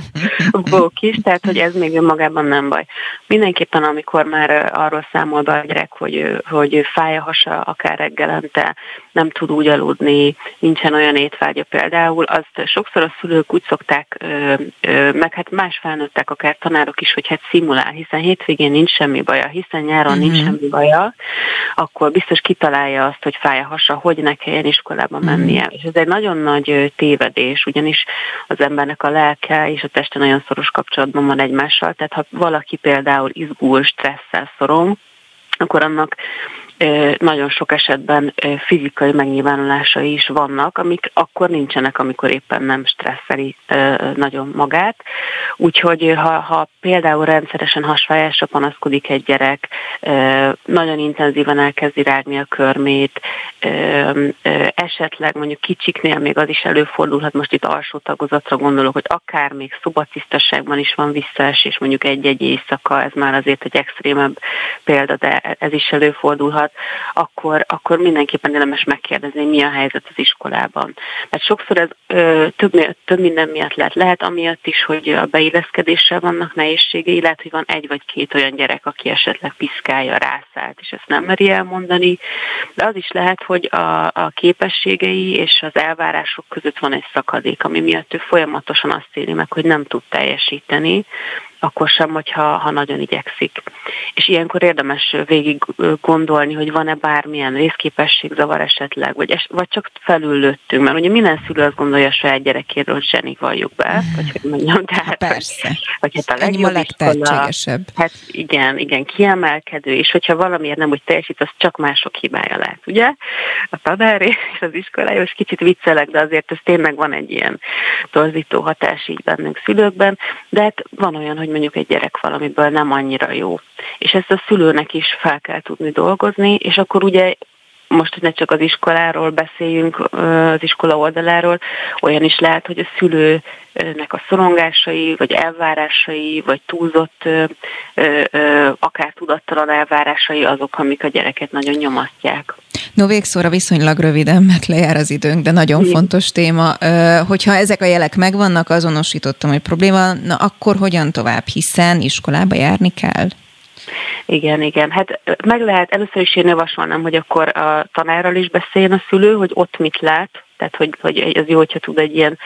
*laughs* bók is, tehát hogy ez még önmagában nem baj. Mindenképpen, amikor már arról számol be a gyerek, hogy, hogy fáj a hasa akár reggelente, nem tud úgy aludni, nincsen olyan étvágya például, azt sokszor a szülők úgy szokták, meg hát más felnőttek, akár tanárok is, hogy hát szimulál, hiszen hétvégén nincs semmi baja, hiszen nyáron uh-huh. nincs mhm. semmi baja, akkor biztos kitalálja azt, hogy fáj a hasa, hogy ne kelljen iskolába mennie. És ez egy nagyon nagy tévedés, ugyanis az embernek a lelke és a teste nagyon szoros kapcsolatban van egymással, tehát ha valaki például izgul, stresszel szorong, akkor annak nagyon sok esetben fizikai megnyilvánulásai is vannak, amik akkor nincsenek, amikor éppen nem stresszeli nagyon magát. Úgyhogy ha, ha például rendszeresen hasfájásra panaszkodik egy gyerek, nagyon intenzíven elkezdi rágni a körmét, esetleg mondjuk kicsiknél még az is előfordulhat, most itt alsó tagozatra gondolok, hogy akár még szobatisztaságban is van visszaesés, mondjuk egy-egy éjszaka, ez már azért egy extrémebb példa, de ez is előfordulhat, akkor, akkor mindenképpen érdemes megkérdezni, mi a helyzet az iskolában. Mert sokszor ez ö, több, több minden miatt lehet. Lehet amiatt is, hogy a beilleszkedéssel vannak nehézségei, lehet, hogy van egy vagy két olyan gyerek, aki esetleg piszkálja, rászállt, és ezt nem meri elmondani, de az is lehet, hogy a, a képességei és az elvárások között van egy szakadék, ami miatt ő folyamatosan azt éli meg, hogy nem tud teljesíteni, akkor sem, hogyha ha nagyon igyekszik. És ilyenkor érdemes végig gondolni, hogy van-e bármilyen részképességzavar esetleg, vagy, es, vagy csak felüllöttünk, mert ugye minden szülő azt gondolja a saját gyerekéről, hogy zsenik valljuk be, vagy hogy mondjam, tehát, Persze. Vagy, hát a legjobb iskola, hát igen, igen, kiemelkedő, és hogyha valamiért nem úgy teljesít, az csak mások hibája lehet, ugye? A tanár és az iskolája, és kicsit viccelek, de azért ez tényleg van egy ilyen torzító hatás így bennünk szülőkben, de hát van olyan, hogy mondjuk egy gyerek valamiből nem annyira jó. És ezt a szülőnek is fel kell tudni dolgozni, és akkor ugye most, ne csak az iskoláról beszéljünk, az iskola oldaláról, olyan is lehet, hogy a szülőnek a szorongásai, vagy elvárásai, vagy túlzott, akár tudattalan elvárásai azok, amik a gyereket nagyon nyomasztják. No, végszóra viszonylag röviden, mert lejár az időnk, de nagyon Igen. fontos téma. Hogyha ezek a jelek megvannak, azonosítottam, hogy probléma, na akkor hogyan tovább, hiszen iskolába járni kell? Igen, igen. Hát meg lehet, először is én javasolnám, hogy akkor a tanárral is beszéljen a szülő, hogy ott mit lát, tehát hogy, hogy ez jó, hogyha tud egy ilyen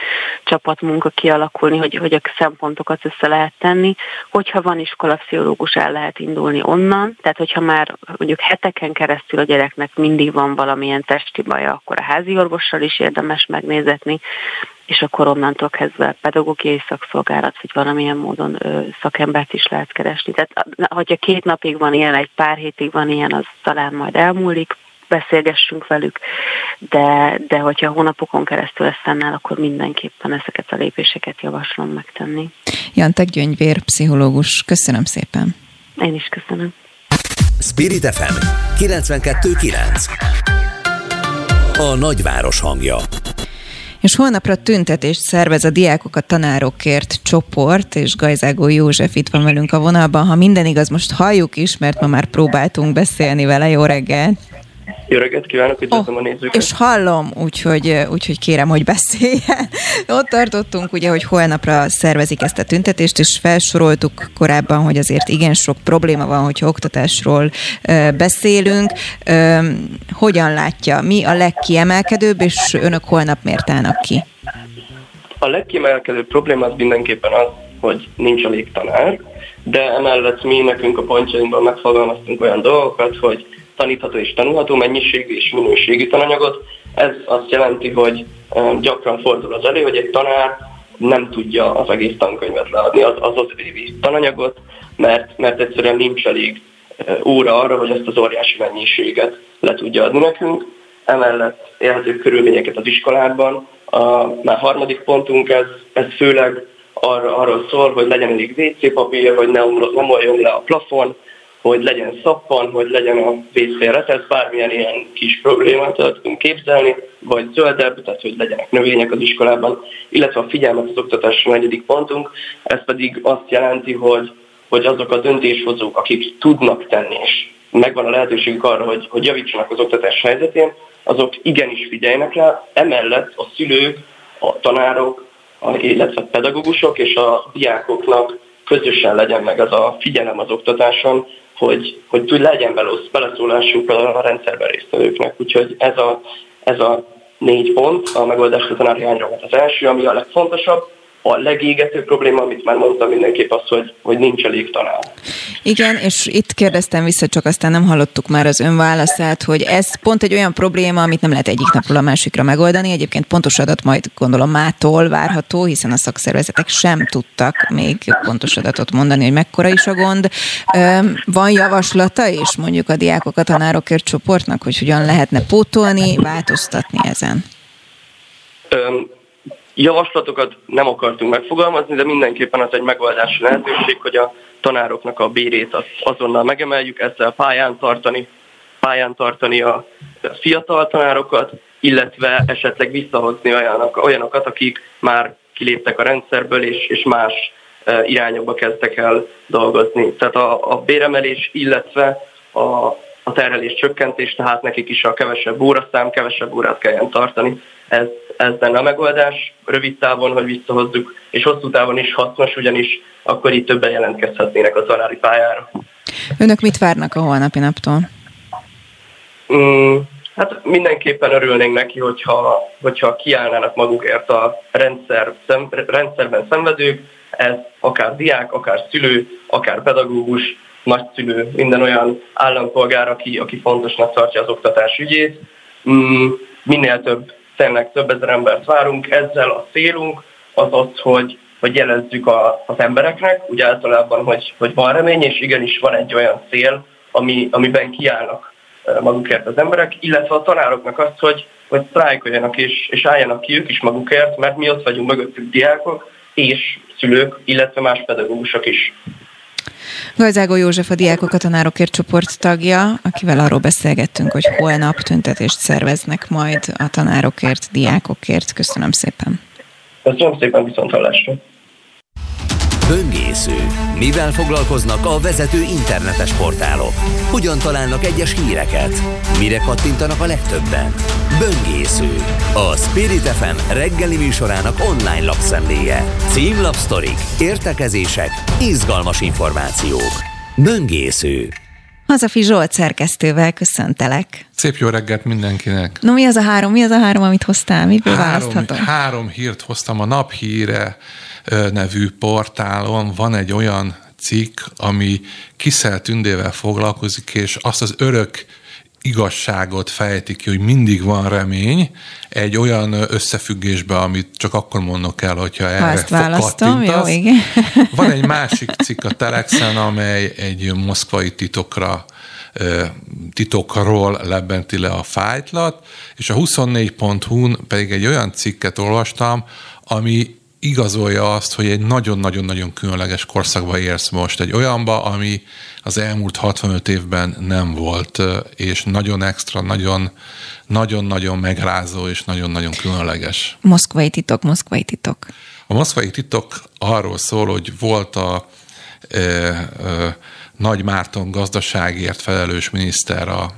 csapatmunka kialakulni, hogy, hogy a szempontokat össze lehet tenni. Hogyha van iskolapszichológus, el lehet indulni onnan, tehát hogyha már mondjuk heteken keresztül a gyereknek mindig van valamilyen testi baja, akkor a házi orvossal is érdemes megnézetni, és akkor onnantól kezdve pedagógiai szakszolgálat, vagy valamilyen módon ö, szakembert is lehet keresni. Tehát hogyha két napig van ilyen, egy pár hétig van ilyen, az talán majd elmúlik, beszélgessünk velük, de, de hogyha hónapokon keresztül ezt fennáll, akkor mindenképpen ezeket a lépéseket javaslom megtenni. Jantek Gyöngyvér, pszichológus, köszönöm szépen. Én is köszönöm. Spirit FM 92.9 A nagyváros hangja és holnapra tüntetést szervez a diákokat tanárokért csoport, és Gajzágó József itt van velünk a vonalban. Ha minden igaz, most halljuk is, mert ma már próbáltunk beszélni vele. Jó reggelt! Jó reggelt kívánok, üdvözlöm oh, a nézőket. És hallom, úgyhogy, úgyhogy kérem, hogy beszéljen. *laughs* Ott tartottunk, ugye, hogy holnapra szervezik ezt a tüntetést, és felsoroltuk korábban, hogy azért igen sok probléma van, hogyha oktatásról beszélünk. Hogyan látja, mi a legkiemelkedőbb, és önök holnap miért állnak ki? A legkiemelkedőbb probléma az mindenképpen az, hogy nincs elég tanár, de emellett mi nekünk a pontjainkban megfogalmaztunk olyan dolgokat, hogy tanítható és tanulható mennyiségű és minőségű tananyagot. Ez azt jelenti, hogy gyakran fordul az elő, hogy egy tanár nem tudja az egész tankönyvet leadni, az az, az évi tananyagot, mert, mert egyszerűen nincs elég óra arra, hogy ezt az óriási mennyiséget le tudja adni nekünk. Emellett jelző körülményeket az iskolában. A már harmadik pontunk ez, ez főleg arra, arról szól, hogy legyen elég WC papír, hogy ne, nem oljon le a plafon, hogy legyen szappan, hogy legyen a vészfélre, tehát bármilyen ilyen kis problémát tudunk képzelni, vagy zöldebb, tehát hogy legyenek növények az iskolában, illetve a figyelmet az oktatás negyedik pontunk, ez pedig azt jelenti, hogy, hogy azok a döntéshozók, akik tudnak tenni, és megvan a lehetőségük arra, hogy, hogy javítsanak az oktatás helyzetén, azok igenis figyeljenek rá, emellett a szülők, a tanárok, illetve a pedagógusok és a diákoknak közösen legyen meg az a figyelem az oktatáson, hogy, hogy legyen beleszólásuk a rendszerben résztvevőknek. Úgyhogy ez a, ez a négy pont a megoldás a tanári Az első, ami a legfontosabb, a legégető probléma, amit már mondtam mindenképp az, hogy, hogy nincs elég tanár. Igen, és itt kérdeztem vissza, csak aztán nem hallottuk már az ön válaszát, hogy ez pont egy olyan probléma, amit nem lehet egyik napról a másikra megoldani. Egyébként pontos adat majd gondolom mától várható, hiszen a szakszervezetek sem tudtak még pontos adatot mondani, hogy mekkora is a gond. Van javaslata és mondjuk a diákok a tanárokért csoportnak, hogy hogyan lehetne pótolni, változtatni ezen? Javaslatokat nem akartunk megfogalmazni, de mindenképpen az egy megoldási lehetőség, hogy a tanároknak a bérét azonnal megemeljük, ezzel pályán tartani, pályán tartani a fiatal tanárokat, illetve esetleg visszahozni olyanok, olyanokat, akik már kiléptek a rendszerből, és, és más e, irányokba kezdtek el dolgozni. Tehát a, a béremelés, illetve a, a terhelés csökkentés, tehát nekik is a kevesebb óraszám, kevesebb órát kelljen tartani. Ez ez lenne a megoldás rövid távon, hogy visszahozzuk, és hosszú távon is hasznos, ugyanis akkor itt többen jelentkezhetnének a tanári pályára. Önök mit várnak a holnapi naptól? Mm, hát mindenképpen örülnénk neki, hogyha, hogyha kiállnának magukért a rendszer, szem, rendszerben szenvedők, ez akár diák, akár szülő, akár pedagógus, nagyszülő, minden olyan állampolgár, aki, aki fontosnak tartja az oktatás ügyét. Mm, minél több tényleg több ezer embert várunk, ezzel a célunk az az, hogy, hogy jelezzük a, az embereknek, úgy általában, hogy, hogy van remény, és igenis van egy olyan cél, ami, amiben kiállnak magukért az emberek, illetve a tanároknak azt, hogy, hogy sztrájkoljanak és, és álljanak ki ők is magukért, mert mi ott vagyunk mögöttük diákok és szülők, illetve más pedagógusok is. Galzágó József a Diákok a Tanárokért csoport tagja, akivel arról beszélgettünk, hogy holnap tüntetést szerveznek majd a tanárokért, diákokért. Köszönöm szépen. Köszönöm szépen, viszont hallásra. Böngésző. Mivel foglalkoznak a vezető internetes portálok? Hogyan találnak egyes híreket? Mire kattintanak a legtöbben? Böngésző. A Spirit FM reggeli műsorának online lapszemléje. Címlapsztorik, értekezések, izgalmas információk. Böngésző. Hazafi Zsolt szerkesztővel köszöntelek. Szép jó reggelt mindenkinek. No mi az a három? Mi az a három, amit hoztál? Miből három, választhatom? Három hírt hoztam a naphíre nevű portálon van egy olyan cikk, ami Kiszel Tündével foglalkozik, és azt az örök igazságot fejti ki, hogy mindig van remény egy olyan összefüggésbe, amit csak akkor mondok el, hogyha erre ha ezt választom, jó, igen. *laughs* Van egy másik cikk a Telexen, amely egy moszkvai titokra titokról lebenti le a fájtlat, és a 24.hu-n pedig egy olyan cikket olvastam, ami igazolja azt, hogy egy nagyon-nagyon-nagyon különleges korszakba érsz most, egy olyanba, ami az elmúlt 65 évben nem volt, és nagyon extra, nagyon, nagyon-nagyon megrázó, és nagyon-nagyon különleges. Moszkvai titok, moszkvai titok. A moszkvai titok arról szól, hogy volt a e, e, Nagy Márton gazdaságért felelős miniszter a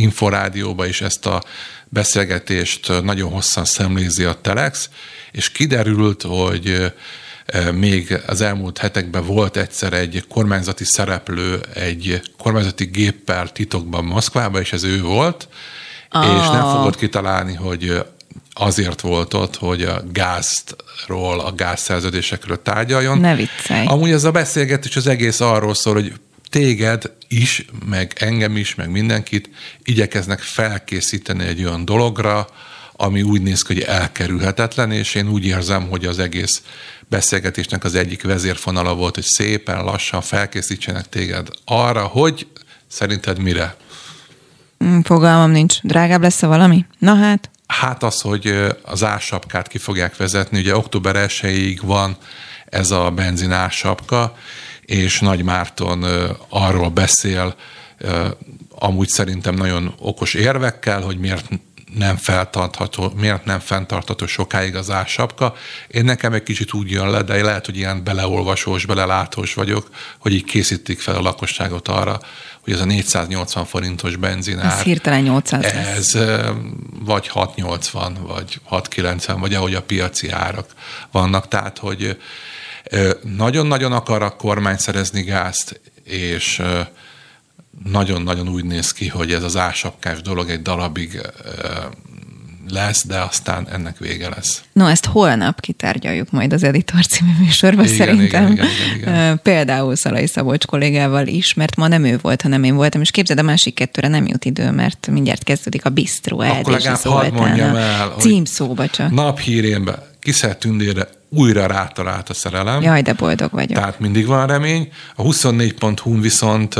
Inforádióba is ezt a beszélgetést nagyon hosszan szemlézi a Telex, és kiderült, hogy még az elmúlt hetekben volt egyszer egy kormányzati szereplő egy kormányzati géppel titokban Moszkvába, és ez ő volt, ah. és nem fogod kitalálni, hogy azért volt ott, hogy a gázról, a gázszerződésekről tárgyaljon. Ne viccelj. Amúgy ez a beszélgetés az egész arról szól, hogy téged is, meg engem is, meg mindenkit igyekeznek felkészíteni egy olyan dologra, ami úgy néz ki, hogy elkerülhetetlen, és én úgy érzem, hogy az egész beszélgetésnek az egyik vezérfonala volt, hogy szépen lassan felkészítsenek téged arra, hogy szerinted mire? Mm, fogalmam nincs. Drágább lesz-e valami? Na hát. Hát az, hogy az ársapkát ki fogják vezetni. Ugye október 1 van ez a benzin ársapka, és Nagy Márton arról beszél, amúgy szerintem nagyon okos érvekkel, hogy miért nem feltartható, miért nem fenntartható sokáig az ársapka. Én nekem egy kicsit úgy jön le, de lehet, hogy ilyen beleolvasós, belelátós vagyok, hogy így készítik fel a lakosságot arra, hogy ez a 480 forintos benzinár. Ez hirtelen 800 Ez vagy 680, vagy 690, vagy ahogy a piaci árak vannak. Tehát, hogy nagyon-nagyon akar a kormány szerezni gázt, és nagyon-nagyon úgy néz ki, hogy ez az ásapkás dolog egy darabig lesz, de aztán ennek vége lesz. No, ezt holnap kitárgyaljuk majd az Editor című műsorban igen, szerintem. Igen, igen, igen, igen. Például Szalai Szabolcs kollégával is, mert ma nem ő volt, hanem én voltam, és képzeld, a másik kettőre nem jut idő, mert mindjárt kezdődik a Bistró Akkor legalább hadd mondjam el, címszóba csak. Naphírénbe Kiszelt Tündére újra rátalált a szerelem. Jaj, de boldog vagyok. Tehát mindig van remény. A 24.hu viszont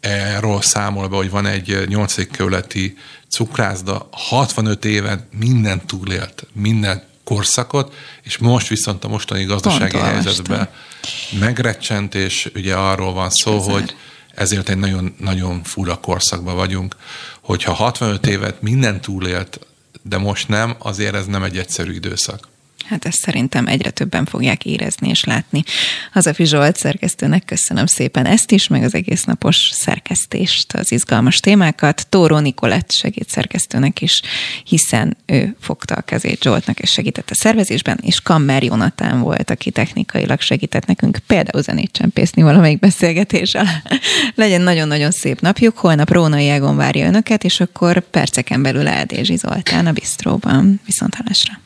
erről számol be, hogy van egy 8. kerületi cukrászda, 65 éven minden túlélt, minden korszakot, és most viszont a mostani gazdasági Pont helyzetben megrecsent, és ugye arról van szó, Ezer. hogy ezért egy nagyon, nagyon fura korszakban vagyunk, hogyha 65 évet minden túlélt, de most nem, azért ez nem egy egyszerű időszak. Hát ezt szerintem egyre többen fogják érezni és látni. Hazafi Zsolt szerkesztőnek köszönöm szépen ezt is, meg az egész napos szerkesztést, az izgalmas témákat. Tóró Nikolett szerkesztőnek is, hiszen ő fogta a kezét Zsoltnak és segített a szervezésben, és Kammer Jonatán volt, aki technikailag segített nekünk például zenét csempészni valamelyik beszélgetéssel. *laughs* Legyen nagyon-nagyon szép napjuk, holnap Rónai Egon várja önöket, és akkor perceken belül Eldézsi Zoltán a Bistróban. Viszont hallásra.